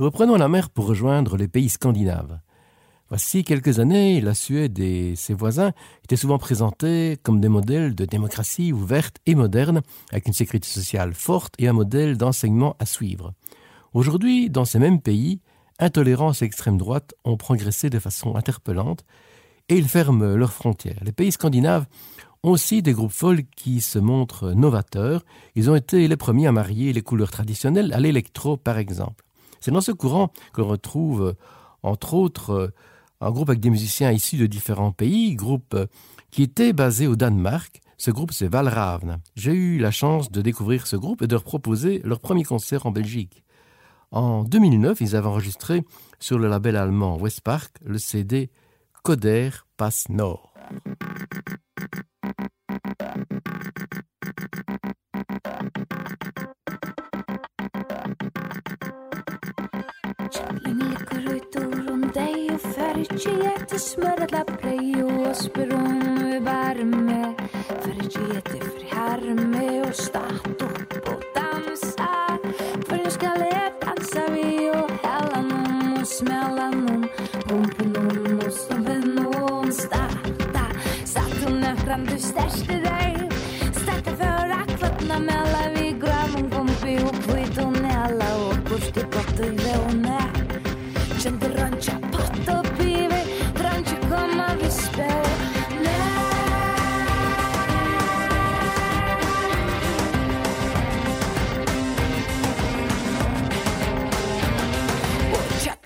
Reprenons la mer pour rejoindre les pays scandinaves. Voici quelques années, la Suède et ses voisins étaient souvent présentés comme des modèles de démocratie ouverte et moderne, avec une sécurité sociale forte et un modèle d'enseignement à suivre. Aujourd'hui, dans ces mêmes pays, intolérance et extrême droite ont progressé de façon interpellante et ils ferment leurs frontières. Les pays scandinaves ont aussi des groupes folk qui se montrent novateurs. Ils ont été les premiers à marier les couleurs traditionnelles à l'électro, par exemple. C'est dans ce courant que l'on retrouve, entre autres, un groupe avec des musiciens issus de différents pays, groupe euh, qui était basé au Danemark. Ce groupe, c'est Valravn. J'ai eu la chance de découvrir ce groupe et de leur proposer leur premier concert en Belgique. En 2009, ils avaient enregistré sur le label allemand Westpark le CD Coder Passe Nord. Kärlek ligger ut runt dig och färgkiet smörda prej och speron och värme. Färgkiet är för härme och start upp och dansa. För nu ska jag dansa vi och hälla någon och smälla någon Pumpen någon och stompen någon starta Satt hon fram du stärste dig. Starta för akvatna mella vi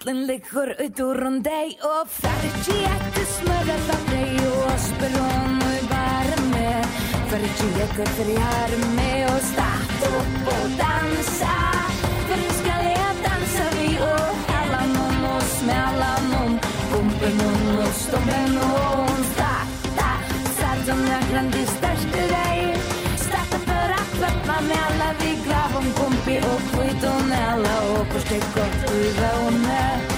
Den ligger utover deg og ferdiggjette smøret fra deg og spillon må være med. Ferdiggjette for jeg er med og starte opp og danse. For vi skal jeg danse vi og hella noen og smella noen. Pumpe noen og stoppe noen. Starte, selv om jeg kan de største deg. Starte for at peppa med alle vi og og. てこう裏をね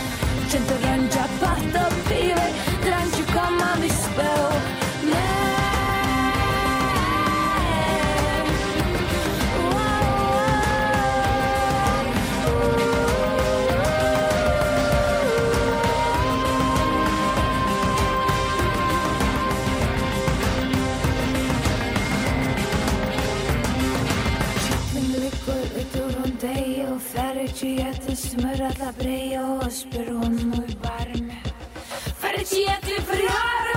Fariciyeti smrata prejo, spiro muy barme. Fariciyeti friare.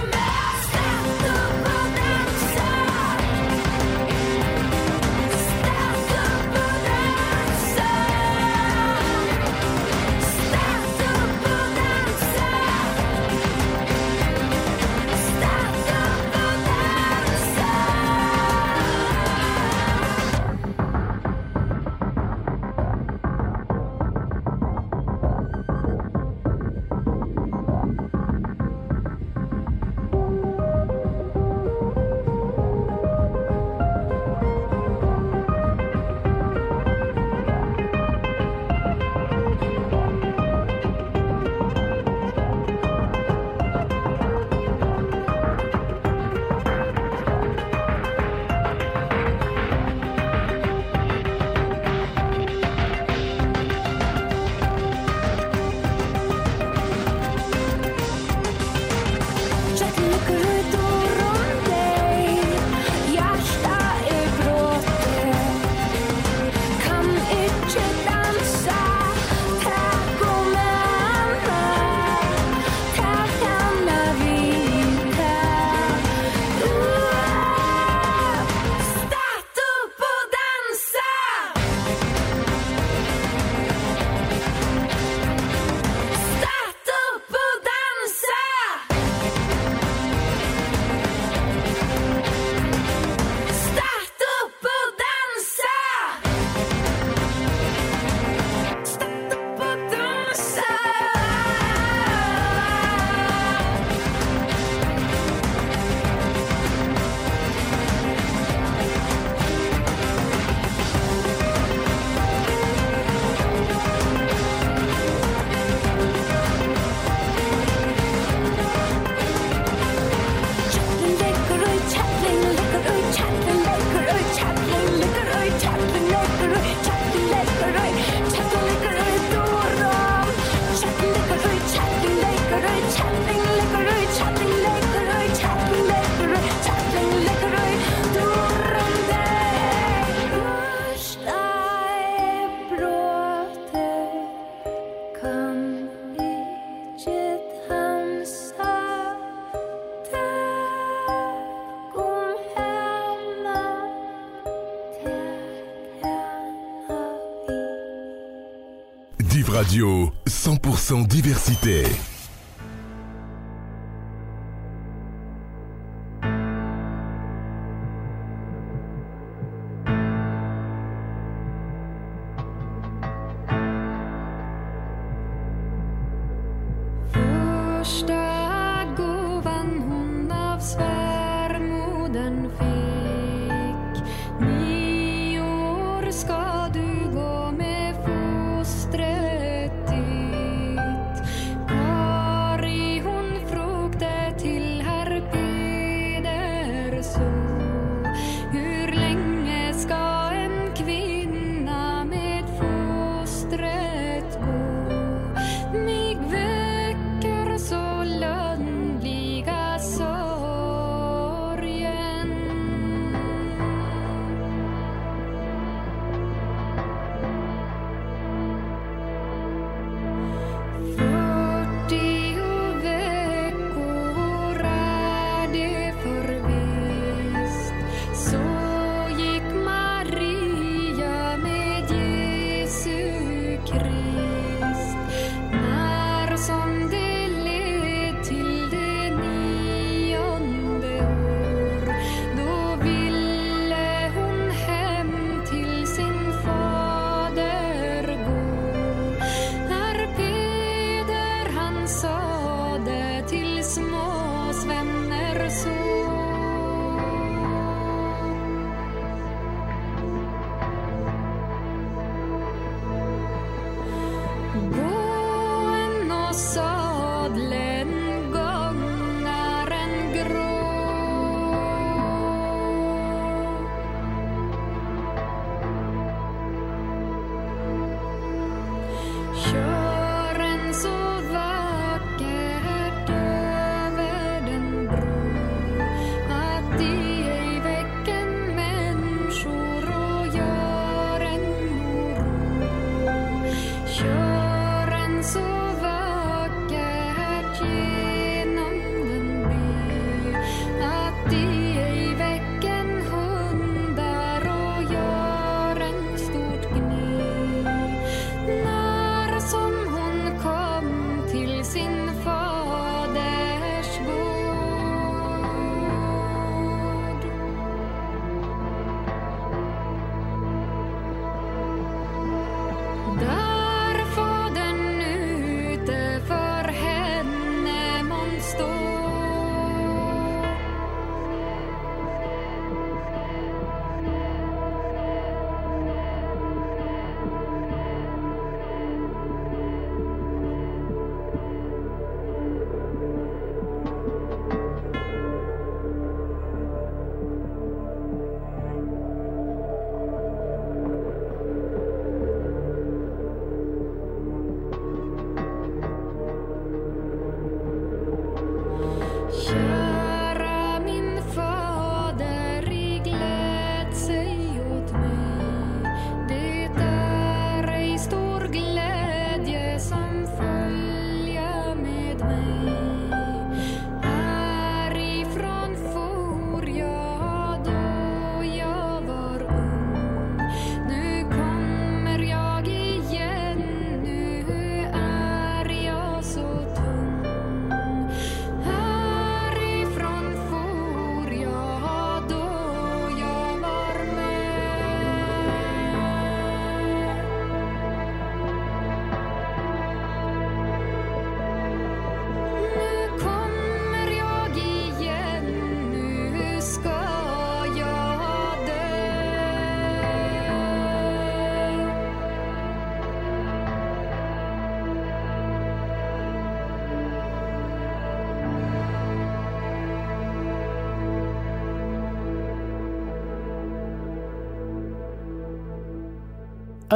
Radio, 100% diversité.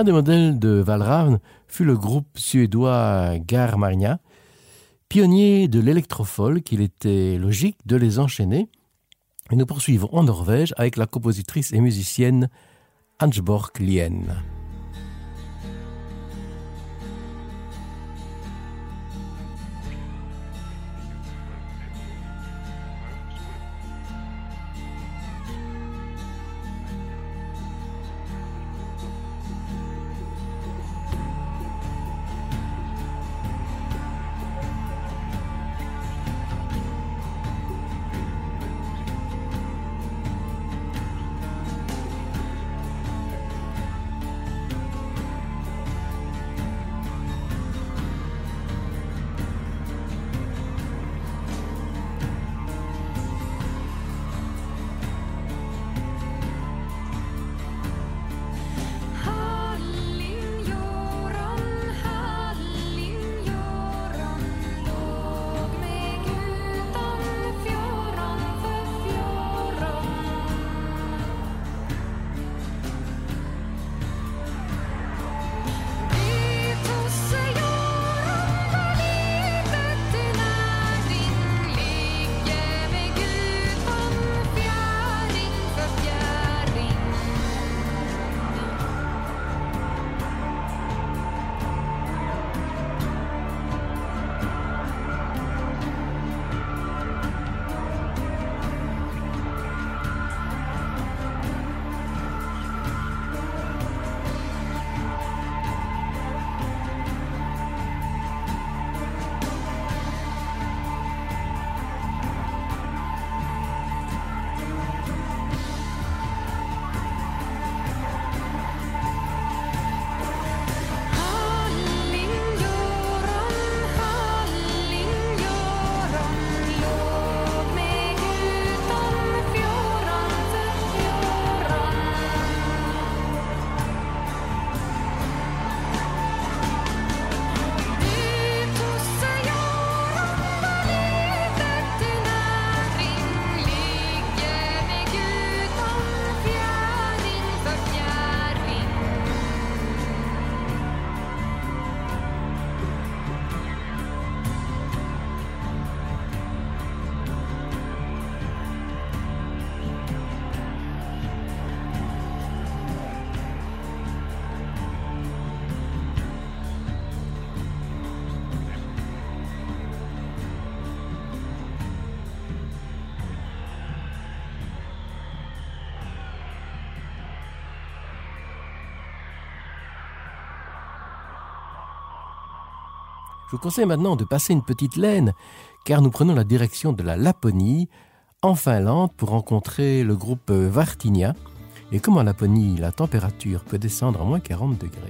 Un des modèles de Valravn fut le groupe suédois Garmarnia. Pionnier de l'électrofolk, qu'il était logique de les enchaîner. Et nous poursuivons en Norvège avec la compositrice et musicienne Ansborg Lien. Je vous conseille maintenant de passer une petite laine, car nous prenons la direction de la Laponie, en Finlande, pour rencontrer le groupe Vartinia. Et comme en Laponie, la température peut descendre à moins 40 degrés.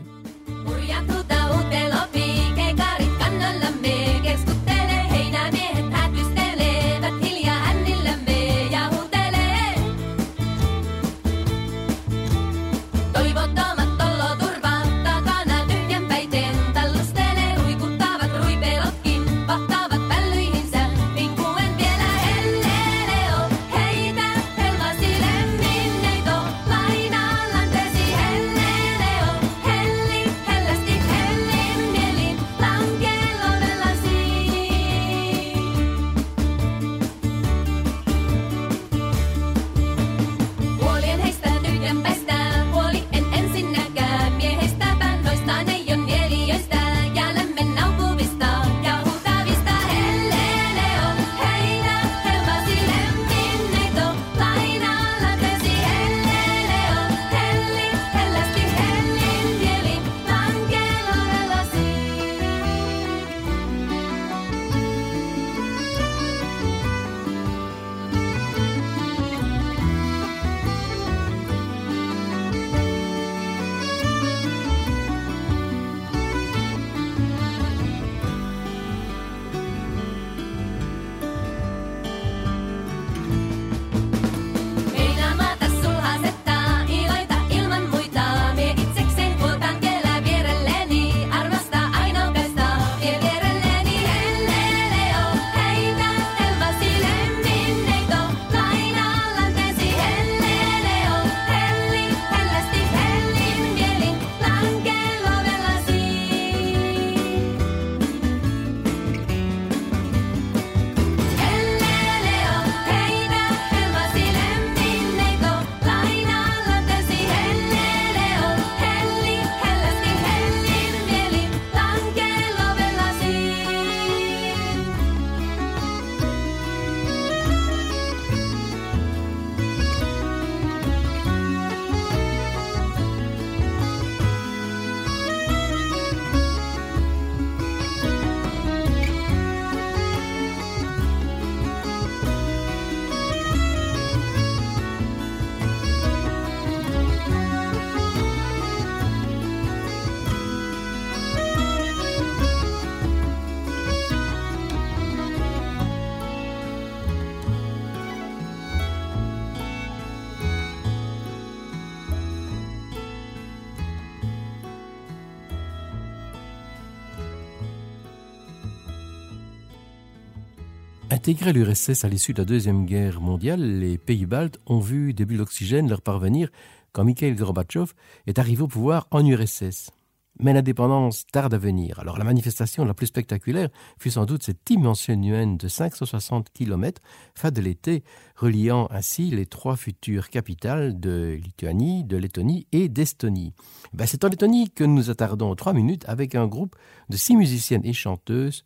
Intégrés l'URSS à l'issue de la Deuxième Guerre mondiale, les pays baltes ont vu des bulles d'oxygène leur parvenir quand Mikhail Gorbatchev est arrivé au pouvoir en URSS. Mais l'indépendance tarde à venir. Alors la manifestation la plus spectaculaire fut sans doute cette immense UN de 560 km fin de l'été, reliant ainsi les trois futures capitales de Lituanie, de Lettonie et d'Estonie. Ben, C'est en Lettonie que nous attardons trois minutes avec un groupe de six musiciennes et chanteuses,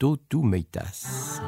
Toto Meitas.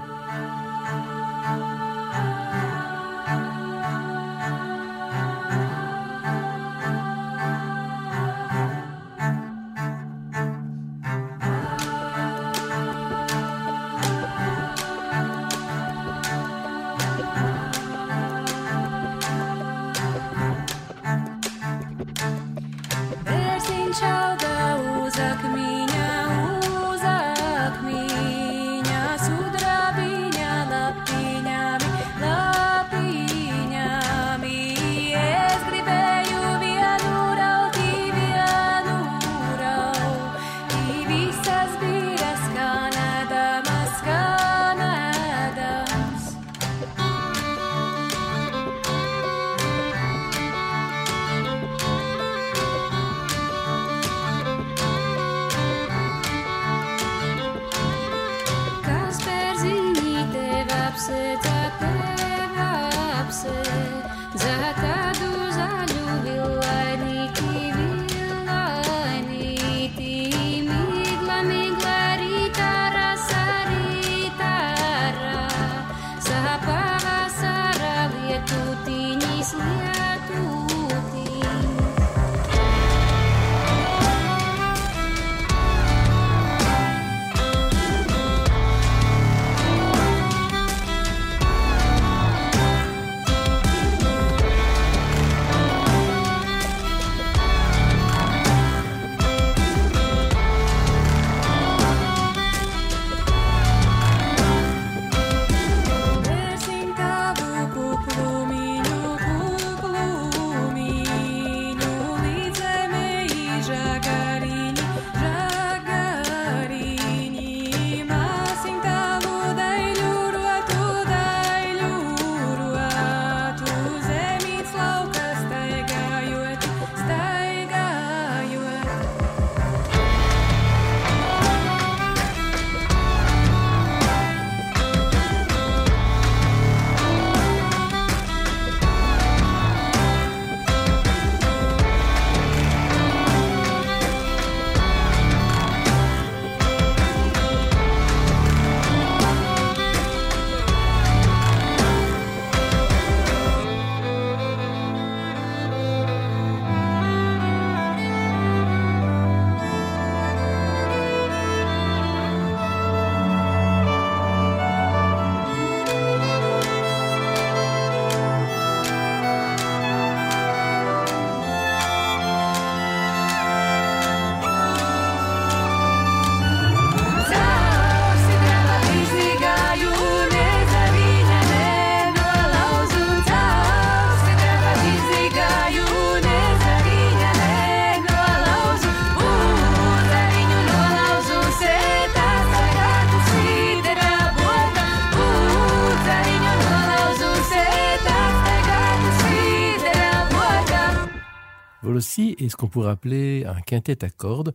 Aussi est ce qu'on pourrait appeler un quintet à cordes,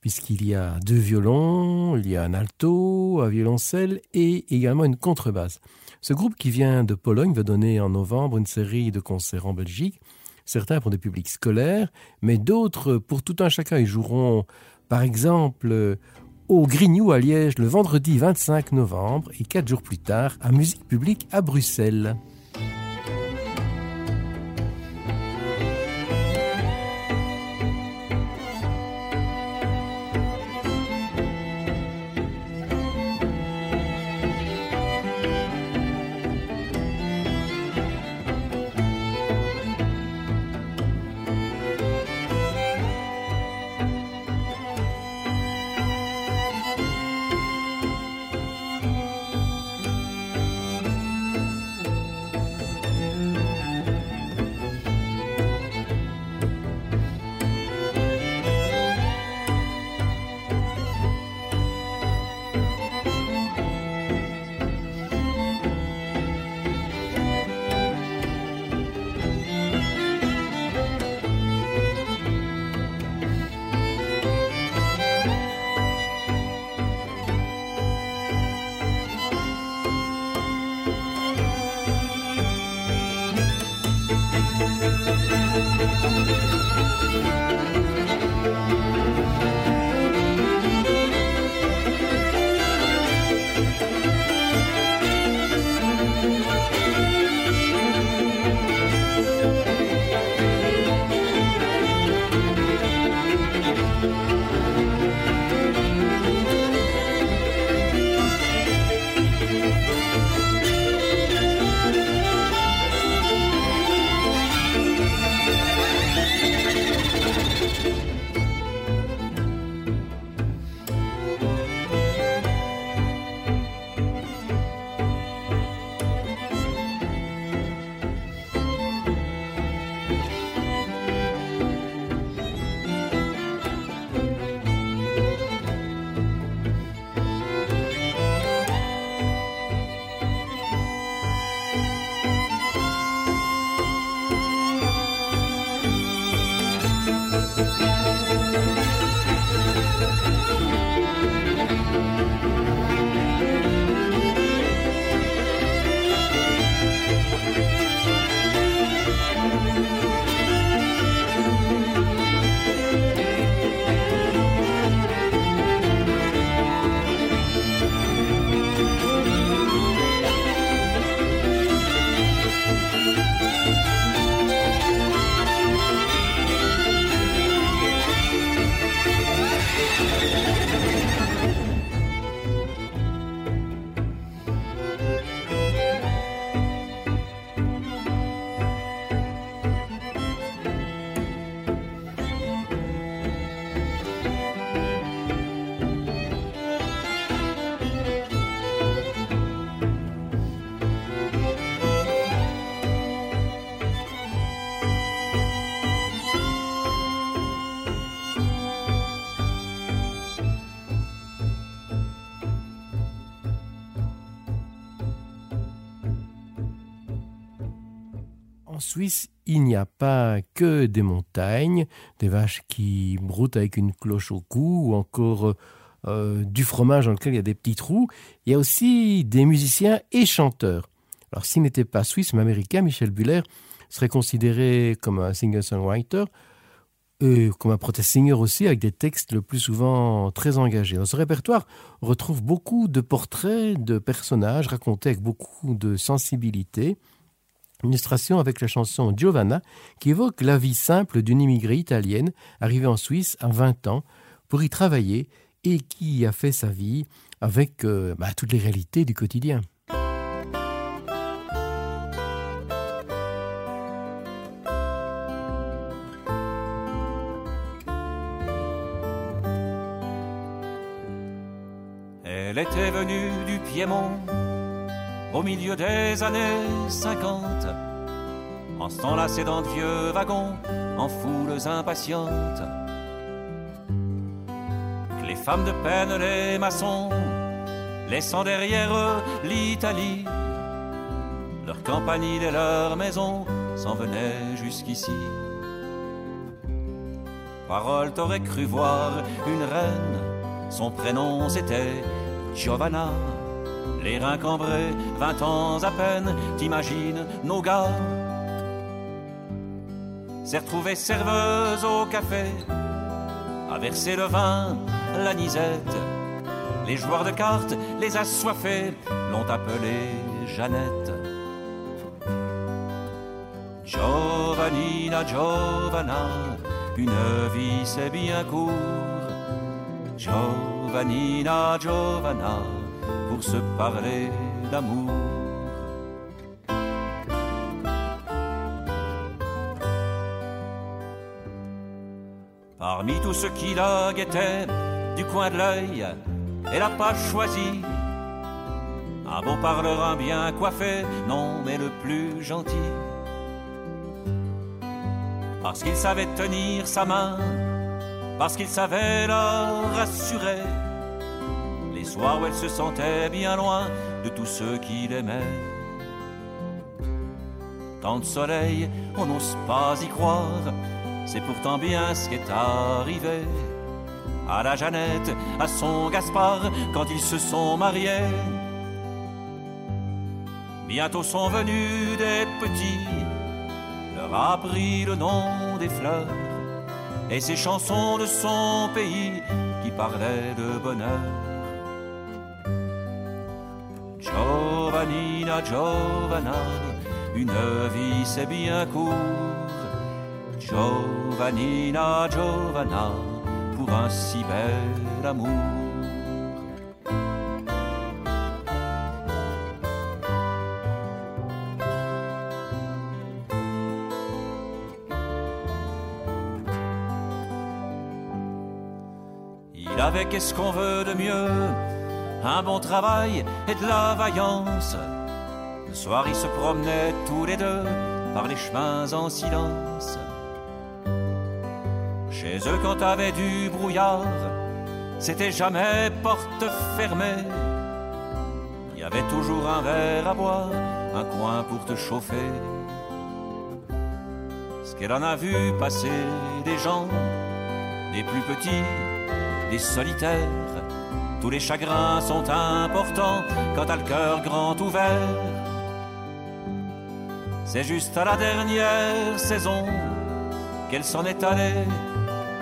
puisqu'il y a deux violons, il y a un alto, un violoncelle et également une contrebasse. Ce groupe qui vient de Pologne va donner en novembre une série de concerts en Belgique, certains pour des publics scolaires, mais d'autres pour tout un chacun. Ils joueront par exemple au Grignou à Liège le vendredi 25 novembre et quatre jours plus tard à Musique publique à Bruxelles. Suisse, il n'y a pas que des montagnes, des vaches qui broutent avec une cloche au cou, ou encore euh, du fromage dans lequel il y a des petits trous. Il y a aussi des musiciens et chanteurs. Alors s'il n'était pas suisse mais américain, Michel Buller serait considéré comme un singer-songwriter, et comme un protest singer aussi, avec des textes le plus souvent très engagés. Dans ce répertoire, on retrouve beaucoup de portraits de personnages racontés avec beaucoup de sensibilité. Illustration avec la chanson Giovanna qui évoque la vie simple d'une immigrée italienne arrivée en Suisse à 20 ans pour y travailler et qui a fait sa vie avec euh, bah, toutes les réalités du quotidien. Elle était venue du Piémont au milieu des années 50, en s'enlaçait dans de vieux wagons, en foules impatientes. Que les femmes de peine, les maçons, laissant derrière eux l'Italie, leur campanile et leur maison s'en venaient jusqu'ici. Parole t'aurais cru voir une reine. Son prénom c'était Giovanna. Les reins cambrés, vingt ans à peine, t'imagines nos gars. S'est retrouvée serveuse au café, a versé le vin, la nisette. Les joueurs de cartes, les assoiffés, l'ont appelée Jeannette. Giovannina, Giovanna, une vie c'est bien court. Giovannina, Giovanna, pour se parler d'amour. Parmi tous ceux qui la guettaient du coin de l'œil, elle a pas choisi un beau parleur, un bien coiffé, non, mais le plus gentil. Parce qu'il savait tenir sa main, parce qu'il savait la rassurer. Où elle se sentait bien loin de tous ceux qui l'aimaient. Tant de soleil, on n'ose pas y croire, c'est pourtant bien ce qui est arrivé. À la Jeannette, à son Gaspard, quand ils se sont mariés. Bientôt sont venus des petits, leur a appris le nom des fleurs et ces chansons de son pays qui parlaient de bonheur. Giovannina, Giovanna, une vie c'est bien court. Giovannina, Giovanna, pour un si bel amour. Il avait qu'est-ce qu'on veut de mieux? Un bon travail et de la vaillance. Le soir, ils se promenaient tous les deux par les chemins en silence. Chez eux, quand t'avais du brouillard, c'était jamais porte fermée. Il y avait toujours un verre à boire, un coin pour te chauffer. Ce qu'elle en a vu passer des gens, des plus petits, des solitaires. Tous les chagrins sont importants quand t'as le cœur grand ouvert. C'est juste à la dernière saison qu'elle s'en est allée,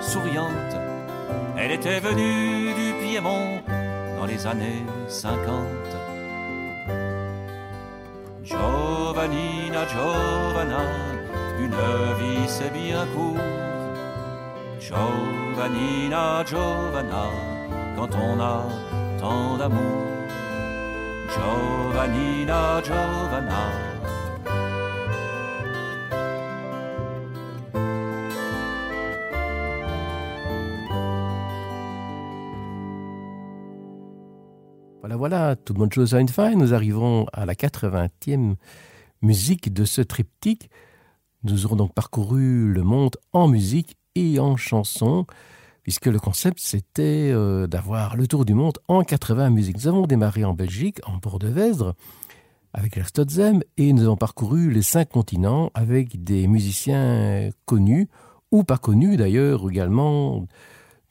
souriante. Elle était venue du Piémont dans les années 50. Giovannina, Giovanna, une vie c'est bien court. Giovannina, Giovanna, quand on a tant d'amour. Giovannina, Giovanna. Voilà, voilà, toute bonne chose a une fin. Nous arrivons à la 80e musique de ce triptyque. Nous aurons donc parcouru le monde en musique et en chanson, puisque le concept c'était euh, d'avoir le tour du monde en 80 musiques. Nous avons démarré en Belgique, en Port de Vesdre, avec la Stotzem, et nous avons parcouru les cinq continents avec des musiciens connus, ou pas connus d'ailleurs également,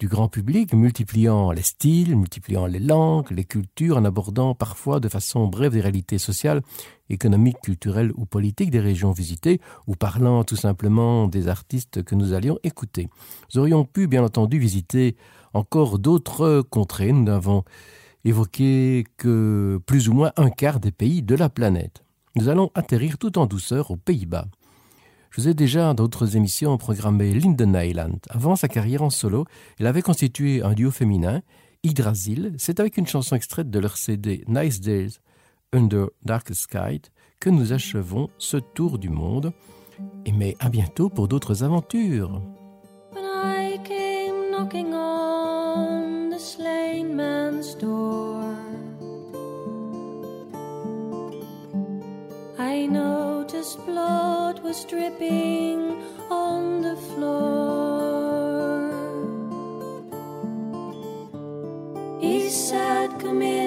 du grand public, multipliant les styles, multipliant les langues, les cultures, en abordant parfois de façon brève des réalités sociales, économiques, culturelles ou politiques des régions visitées, ou parlant tout simplement des artistes que nous allions écouter. Nous aurions pu bien entendu visiter encore d'autres contrées. Nous n'avons évoqué que plus ou moins un quart des pays de la planète. Nous allons atterrir tout en douceur aux Pays-Bas. Je vous ai déjà d'autres émissions programmé Linden Island. Avant sa carrière en solo, elle avait constitué un duo féminin, Yggdrasil. C'est avec une chanson extraite de leur CD Nice Days Under Dark Sky que nous achevons ce tour du monde. Et mais à bientôt pour d'autres aventures. When I came knocking on the slain man's door, I noticed blood was dripping on the floor. He said, Come in,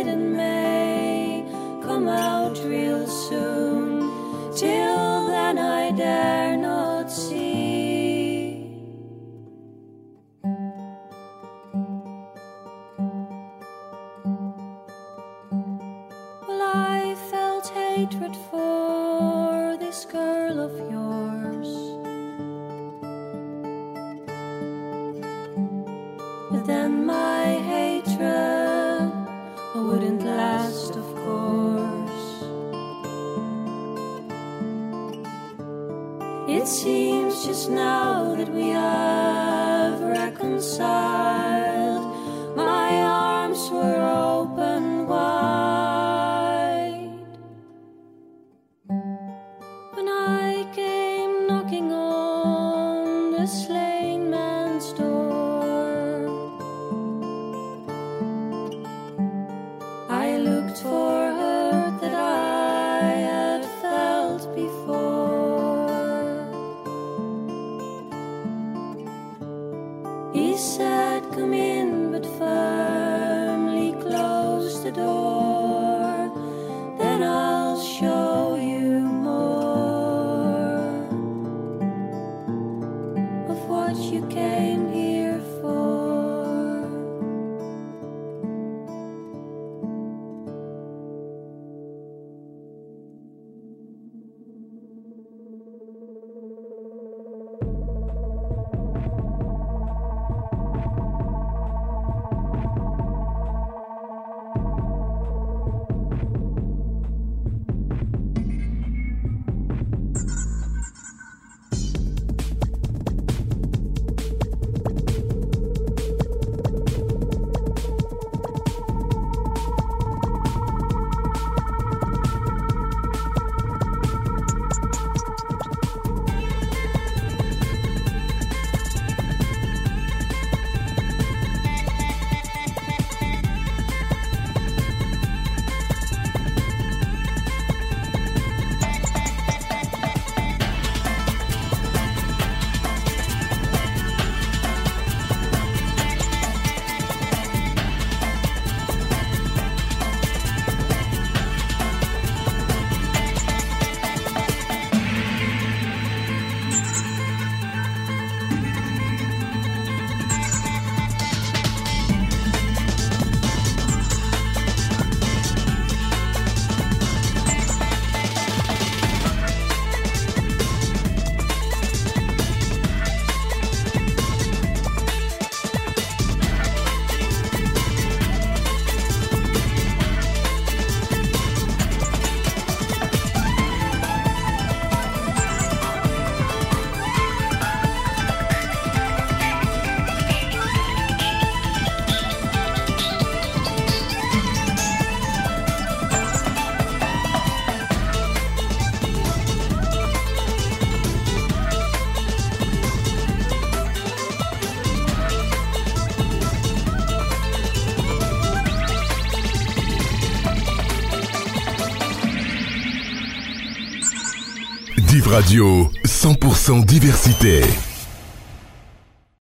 hidden man. Radio, 100% diversité.